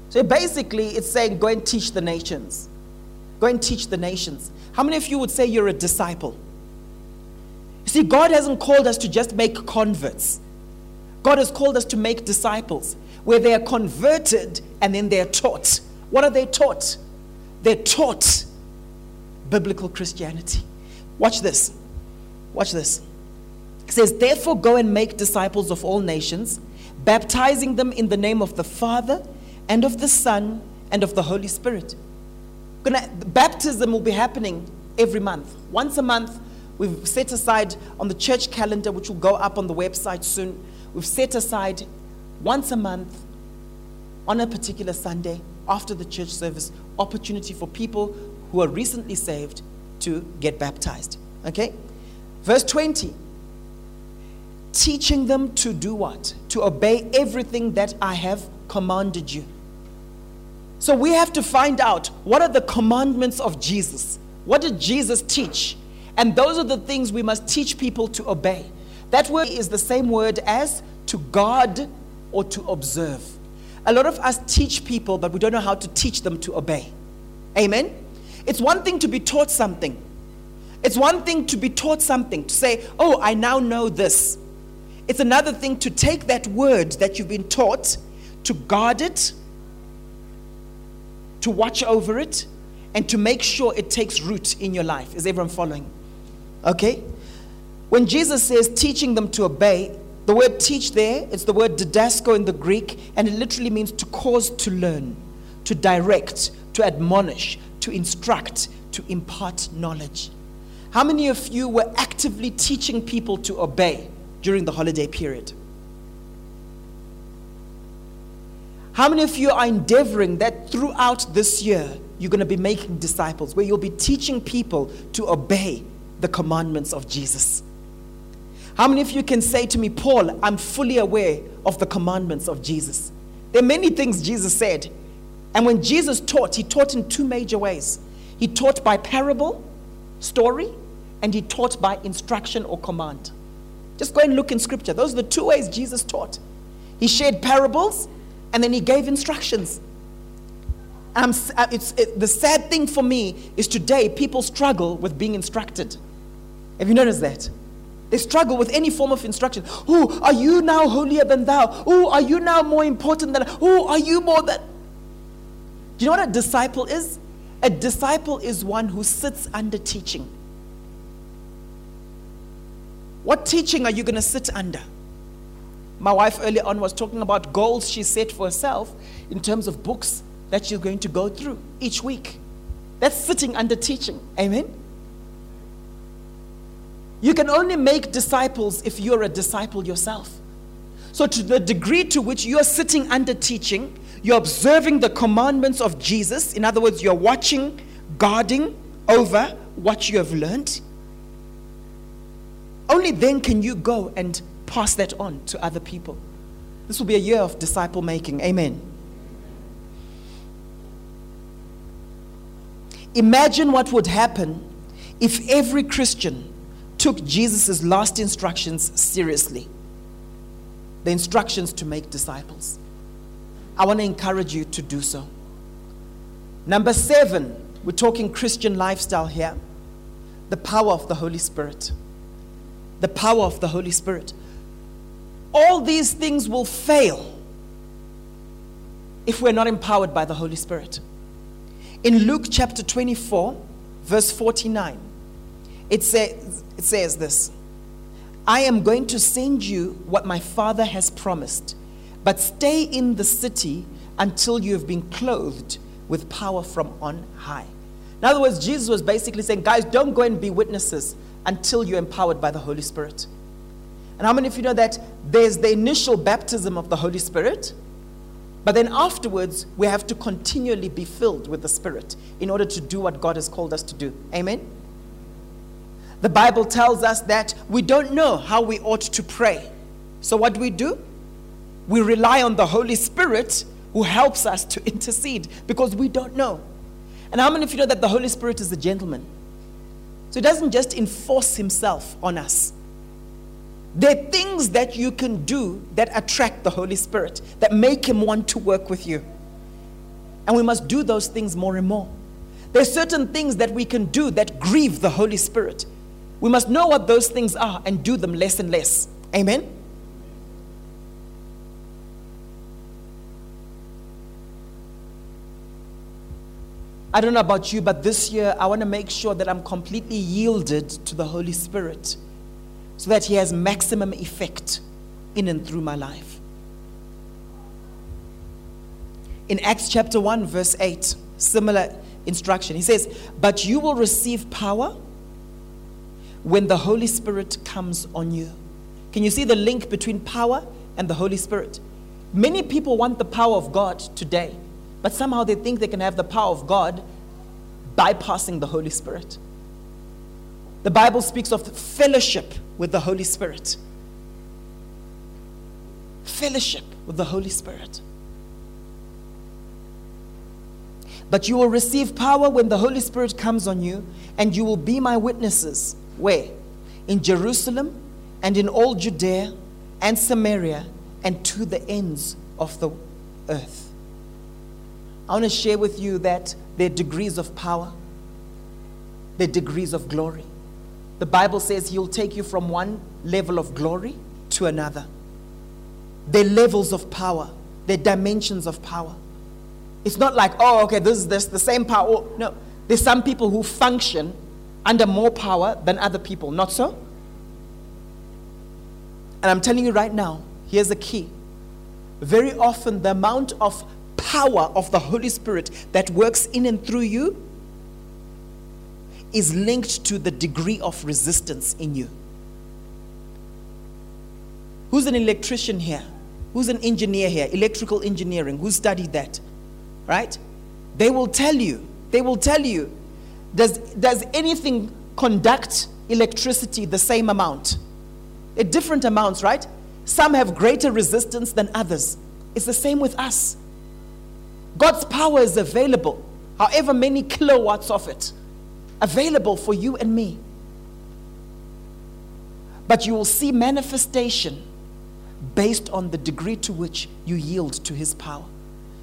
So basically, it's saying, Go and teach the nations. Go and teach the nations. How many of you would say you're a disciple? You see, God hasn't called us to just make converts, God has called us to make disciples. where they are converted and then they're taught. What are they taught? They're taught biblical Christianity. Watch this. Watch this. It says, Therefore, go and make disciples of all nations, baptizing them in the name of the Father and of the Son and of the Holy Spirit. Gonna, baptism will be happening every month. Once a month, we've set aside on the church calendar, which will go up on the website soon, we've set aside once a month on a particular Sunday after the church service opportunity for people who are recently saved to get baptized. Okay? Verse 20 teaching them to do what? To obey everything that I have commanded you. So we have to find out what are the commandments of Jesus? What did Jesus teach? And those are the things we must teach people to obey. That word is the same word as to guard or to observe. A lot of us teach people, but we don't know how to teach them to obey. Amen? It's one thing to be taught something. It's one thing to be taught something, to say, oh, I now know this. It's another thing to take that word that you've been taught, to guard it, to watch over it, and to make sure it takes root in your life. Is everyone following? Okay? When Jesus says teaching them to obey, the word teach there, it's the word didasko in the Greek, and it literally means to cause to learn, to direct, to admonish, to instruct, to impart knowledge. How many of you were actively teaching people to obey during the holiday period? How many of you are endeavoring that throughout this year you're going to be making disciples, where you'll be teaching people to obey the commandments of Jesus? How many of you can say to me, Paul, I'm fully aware of the commandments of Jesus? There are many things Jesus said. And when Jesus taught, he taught in two major ways. He taught by parable, story, and he taught by instruction or command. Just go and look in scripture. Those are the two ways Jesus taught. He shared parables and then he gave instructions. Uh, it's, it, the sad thing for me is today people struggle with being instructed. Have you noticed that? They struggle with any form of instruction. Who are you now holier than thou? Who are you now more important than? Who are you more than? Do you know what a disciple is? A disciple is one who sits under teaching. What teaching are you going to sit under? My wife earlier on was talking about goals she set for herself in terms of books that she's going to go through each week. That's sitting under teaching. Amen. You can only make disciples if you're a disciple yourself. So, to the degree to which you're sitting under teaching, you're observing the commandments of Jesus. In other words, you're watching, guarding over what you have learned. Only then can you go and pass that on to other people. This will be a year of disciple making. Amen. Imagine what would happen if every Christian took Jesus' last instructions seriously the instructions to make disciples. I want to encourage you to do so. Number seven, we're talking Christian lifestyle here the power of the Holy Spirit. The power of the Holy Spirit. All these things will fail if we're not empowered by the Holy Spirit. In Luke chapter 24, verse 49, it says, it says this I am going to send you what my Father has promised, but stay in the city until you have been clothed with power from on high. In other words, Jesus was basically saying, guys, don't go and be witnesses until you're empowered by the Holy Spirit. And how many of you know that there's the initial baptism of the Holy Spirit, but then afterwards, we have to continually be filled with the Spirit in order to do what God has called us to do. Amen? The Bible tells us that we don't know how we ought to pray. So, what do we do? We rely on the Holy Spirit who helps us to <laughs> intercede because we don't know. And how many of you know that the Holy Spirit is a gentleman? So, he doesn't just enforce himself on us. There are things that you can do that attract the Holy Spirit, that make him want to work with you. And we must do those things more and more. There are certain things that we can do that grieve the Holy Spirit. We must know what those things are and do them less and less. Amen? I don't know about you, but this year I want to make sure that I'm completely yielded to the Holy Spirit so that He has maximum effect in and through my life. In Acts chapter 1, verse 8, similar instruction. He says, But you will receive power when the Holy Spirit comes on you. Can you see the link between power and the Holy Spirit? Many people want the power of God today, but somehow they think they can have the power of God bypassing the Holy Spirit. The Bible speaks of fellowship with the Holy Spirit. Fellowship with the Holy Spirit. But you will receive power when the Holy Spirit comes on you, and you will be my witnesses. Where? In Jerusalem and in all Judea and Samaria and to the ends of the earth. I want to share with you that there are degrees of power, there are degrees of glory. The Bible says He'll take you from one level of glory to another. There are levels of power, there are dimensions of power. It's not like, oh, okay, this is this, the same power. No, there's some people who function under more power than other people. Not so? And I'm telling you right now, here's the key. Very often, the amount of power of the Holy Spirit that works in and through you is linked to the degree of resistance in you. Who's an electrician here? Who's an engineer here? Electrical engineering. Who studied that? right? They will tell you, they will tell you, does, does anything conduct electricity the same amount? At different amounts, right? Some have greater resistance than others. It's the same with us. God's power is available, however many kilowatts of it, available for you and me. But you will see manifestation based on the degree to which you yield to his power.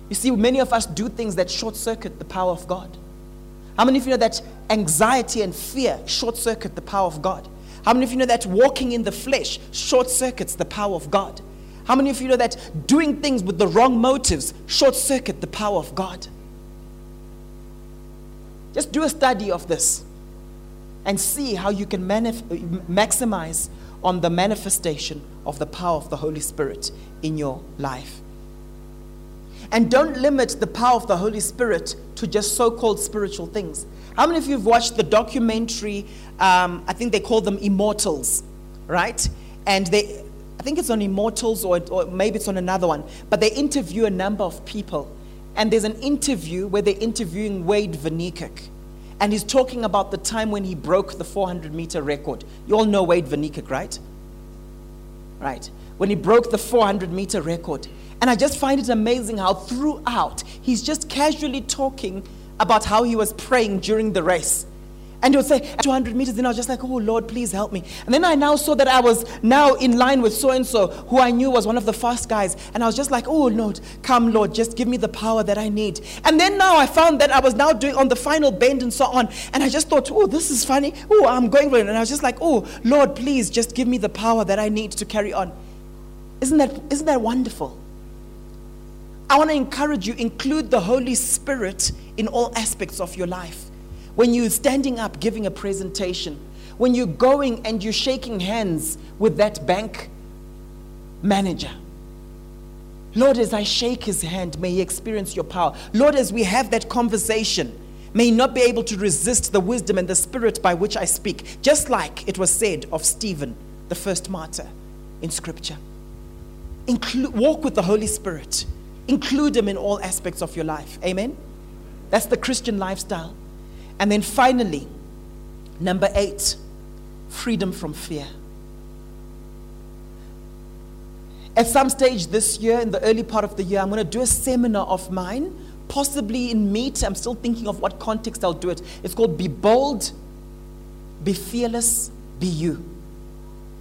You see, many of us do things that short circuit the power of God. How many of you know that anxiety and fear short circuit the power of God? How many of you know that walking in the flesh short circuits the power of God? How many of you know that doing things with the wrong motives short circuit the power of God? Just do a study of this and see how you can manif- maximize on the manifestation of the power of the Holy Spirit in your life. And don't limit the power of the Holy Spirit to just so called spiritual things. How many of you have watched the documentary? Um, I think they call them Immortals, right? And they, I think it's on Immortals or, or maybe it's on another one, but they interview a number of people. And there's an interview where they're interviewing Wayde van Niekerk. And he's talking about the time when he broke the 400 meter record. You all know Wayde van Niekerk, right? Right. When he broke the 400 meter record. And I just find it amazing how throughout he's just casually talking about how he was praying during the race. And he would say, 200 meters. And I was just like, oh, Lord, please help me. And then I now saw that I was now in line with so and so, who I knew was one of the fast guys. And I was just like, oh, Lord, come, Lord, just give me the power that I need. And then now I found that I was now doing on the final bend and so on. And I just thought, oh, this is funny. Oh, I'm going for. And I was just like, oh, Lord, please just give me the power that I need to carry on. Isn't that, isn't that wonderful? I want to encourage you, include the Holy Spirit in all aspects of your life. When you're standing up giving a presentation, when you're going and you're shaking hands with that bank manager. Lord, as I shake his hand, may he experience your power. Lord, as we have that conversation, may he not be able to resist the wisdom and the spirit by which I speak, just like it was said of Stephen, the first martyr in Scripture. Inclu- walk with the Holy Spirit. Include them in all aspects of your life. Amen? That's the Christian lifestyle. And then finally, number eight, freedom from fear. At some stage this year, in the early part of the year, I'm going to do a seminar of mine, possibly in Meet. I'm still thinking of what context I'll do it. It's called Be Bold, Be Fearless, Be You.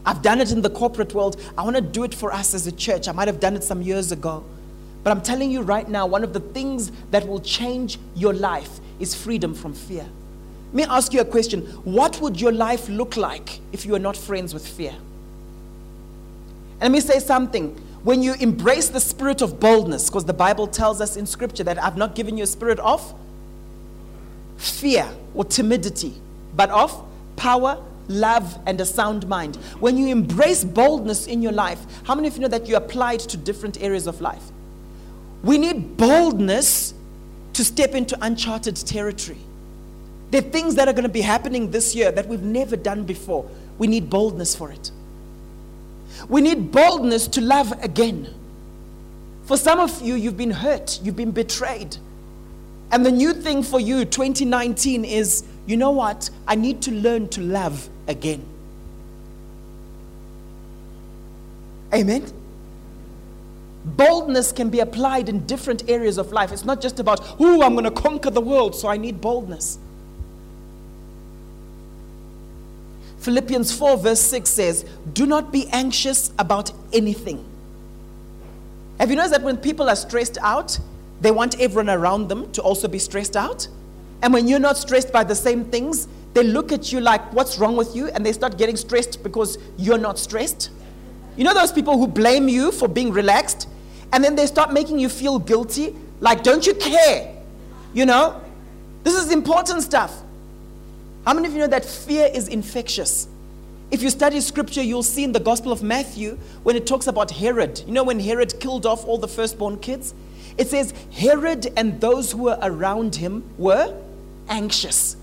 I've done it in the corporate world. I want to do it for us as a church. I might have done it some years ago. But I'm telling you right now, one of the things that will change your life is freedom from fear. Let me ask you a question. What would your life look like if you were not friends with fear? And let me say something. When you embrace the spirit of boldness, because the Bible tells us in Scripture that I've not given you a spirit of fear or timidity, but of power, love, and a sound mind. When you embrace boldness in your life, how many of you know that you apply it to different areas of life? We need boldness to step into uncharted territory. There are things that are going to be happening this year that we've never done before. We need boldness for it. We need boldness to love again. For some of you, you've been hurt, you've been betrayed. And the new thing for you, 2019, is you know what? I need to learn to love again. Amen? Boldness can be applied in different areas of life. It's not just about, oh, I'm going to conquer the world, so I need boldness. Philippians 4, verse 6 says, Do not be anxious about anything. Have you noticed that when people are stressed out, they want everyone around them to also be stressed out? And when you're not stressed by the same things, they look at you like, What's wrong with you? And they start getting stressed because you're not stressed. You know those people who blame you for being relaxed? And then they start making you feel guilty, like, Don't you care? You know? This is important stuff. How many of you know that fear is infectious? If you study scripture, you'll see in the Gospel of Matthew when it talks about Herod. You know, when Herod killed off all the firstborn kids? It says, Herod and those who were around him were anxious.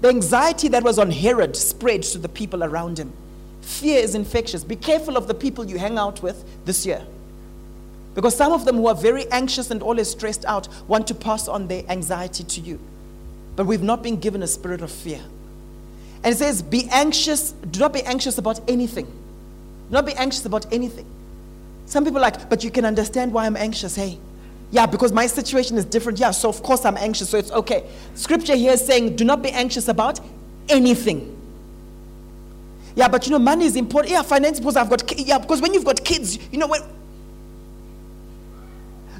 The anxiety that was on Herod spread to the people around him. Fear is infectious. Be careful of the people you hang out with this year. Because some of them who are very anxious and always stressed out want to pass on their anxiety to you. But we've not been given a spirit of fear. And it says, Be anxious, do not be anxious about anything. Do not be anxious about anything. Some people are like, But you can understand why I'm anxious. Hey, yeah, because my situation is different. Yeah, so of course I'm anxious, so it's okay. Scripture here is saying, Do not be anxious about anything. Yeah, but you know, money is important. Yeah, finance because I've got yeah, because when you've got kids, you know when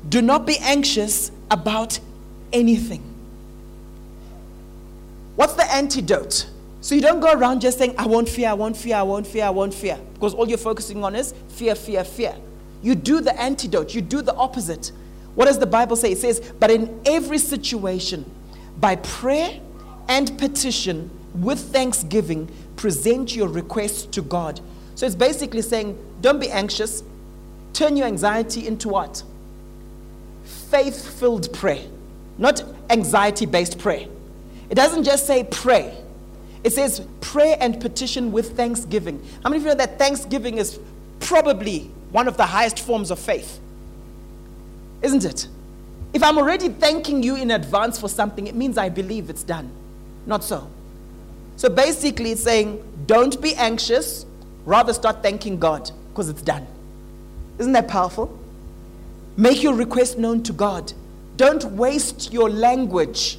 do not be anxious about anything. What's the antidote? So you don't go around just saying, I won't fear, I won't fear, I won't fear, I won't fear. Because all you're focusing on is fear, fear, fear. You do the antidote, you do the opposite. What does the Bible say? It says, But in every situation, by prayer and petition, with thanksgiving, present your requests to God. So it's basically saying, Don't be anxious. Turn your anxiety into what? Faith filled prayer, not anxiety based prayer. It doesn't just say pray, it says pray and petition with thanksgiving. How many of you know that thanksgiving is probably one of the highest forms of faith? Isn't it? If I'm already thanking you in advance for something, it means I believe it's done. Not so. So basically, it's saying, don't be anxious, rather start thanking God because it's done. Isn't that powerful? Make your request known to God. Don't waste your language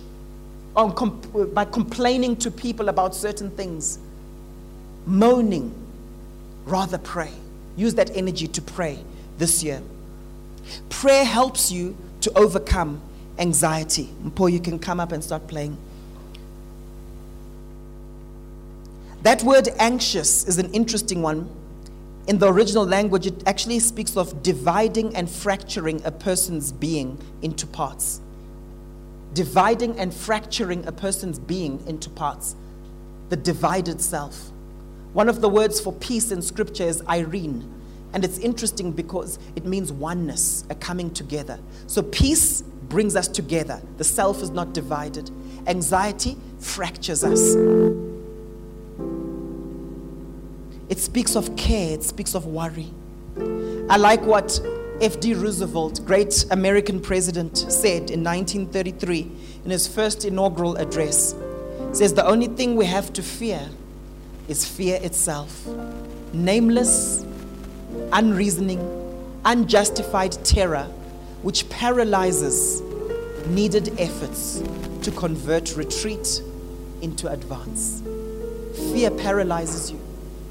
on comp- by complaining to people about certain things, moaning, rather pray. Use that energy to pray this year. Prayer helps you to overcome anxiety. Paul, you can come up and start playing. That word anxious is an interesting one. In the original language, it actually speaks of dividing and fracturing a person's being into parts dividing and fracturing a person's being into parts. The divided self. One of the words for peace in scripture is eirene. And it's interesting because it means oneness, a coming together. So peace brings us together. The self is not divided. Anxiety fractures us. It speaks of care, it speaks of worry. I like what F.D. Roosevelt, great American president, said in 1933 in his first inaugural address. He says, The only thing we have to fear is fear itself. Nameless, unreasoning, unjustified terror which paralyzes needed efforts to convert retreat into advance. Fear paralyzes you.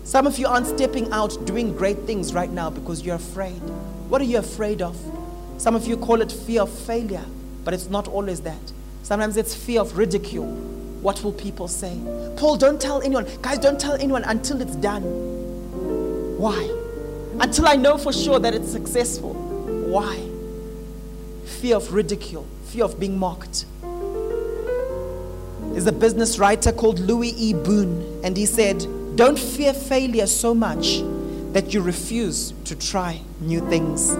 Some of you aren't stepping out doing great things right now because you're afraid. What are you afraid of? Some of you call it fear of failure, but it's not always that. Sometimes it's fear of ridicule. What will people say? Paul, don't tell anyone. Guys, don't tell anyone until it's done. Why? Until I know for sure that it's successful. Why? Fear of ridicule, fear of being mocked. There's a business writer called Louis E. Boone, and he said, Don't fear failure so much that you refuse to try new things.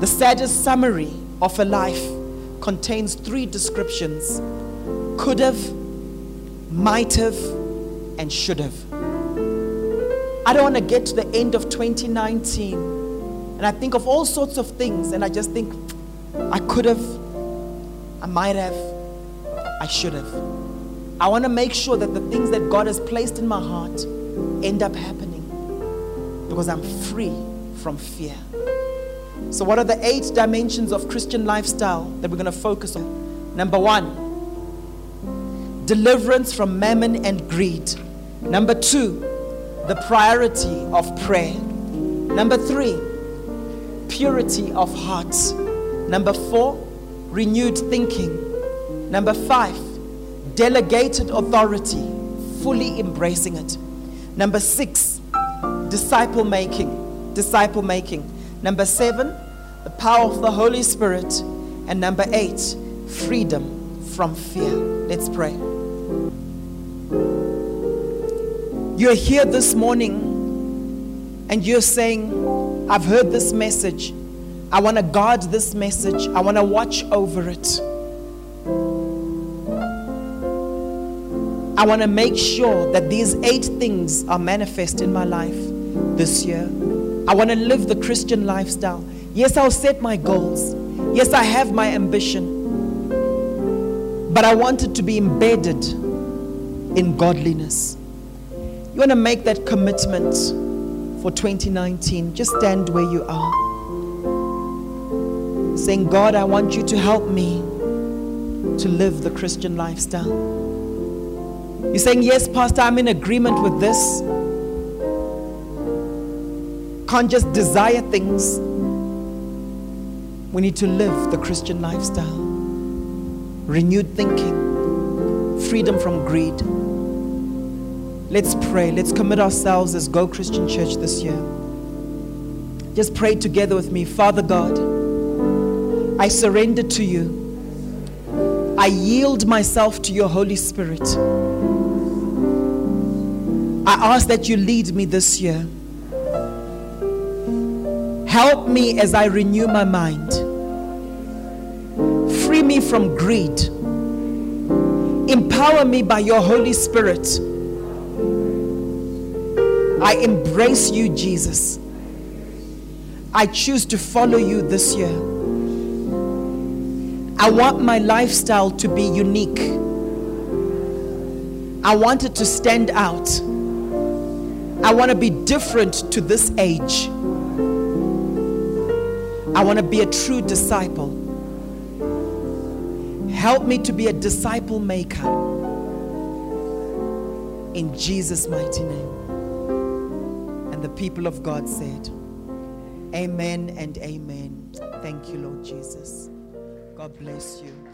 The saddest summary of a life contains three descriptions could have, might have, and should have. I don't want to get to the end of 2019 and I think of all sorts of things and I just think I could have, I might have, I should have. I want to make sure that the things that God has placed in my heart end up happening because I'm free from fear. So, what are the eight dimensions of Christian lifestyle that we're going to focus on? Number one, deliverance from mammon and greed. Number two, the priority of prayer. Number three, purity of heart. Number four, renewed thinking. Number five, delegated authority, fully embracing it. Number six, disciple making. Disciple making. Number seven, the power of the Holy Spirit. And number eight, freedom from fear. Let's pray. You're here this morning and you're saying, I've heard this message. I want to guard this message. I want to watch over it. I want to make sure that these eight things are manifest in my life this year. I want to live the Christian lifestyle. Yes, I'll set my goals. Yes, I have my ambition. But I want it to be embedded in godliness. You want to make that commitment for 2019, just stand where you are. Saying, God, I want you to help me to live the Christian lifestyle. You're saying, Yes, Pastor, I'm in agreement with this. Can't just desire things. We need to live the Christian lifestyle. Renewed thinking, freedom from greed Let's pray. Let's commit ourselves as Go Christian Church this year. Just pray together with me. Father God, I surrender to you. I yield myself to your Holy Spirit. I ask that you lead me this year. Help me as I renew my mind. Free me from greed. Empower me by your Holy Spirit I embrace you, Jesus. I choose to follow you this year. I want my lifestyle to be unique. I want it to stand out. I want to be different to this age. I want to be a true disciple. Help me to be a disciple maker. In Jesus' mighty name. The people of God said, Amen and amen. Thank you, Lord Jesus. God bless you.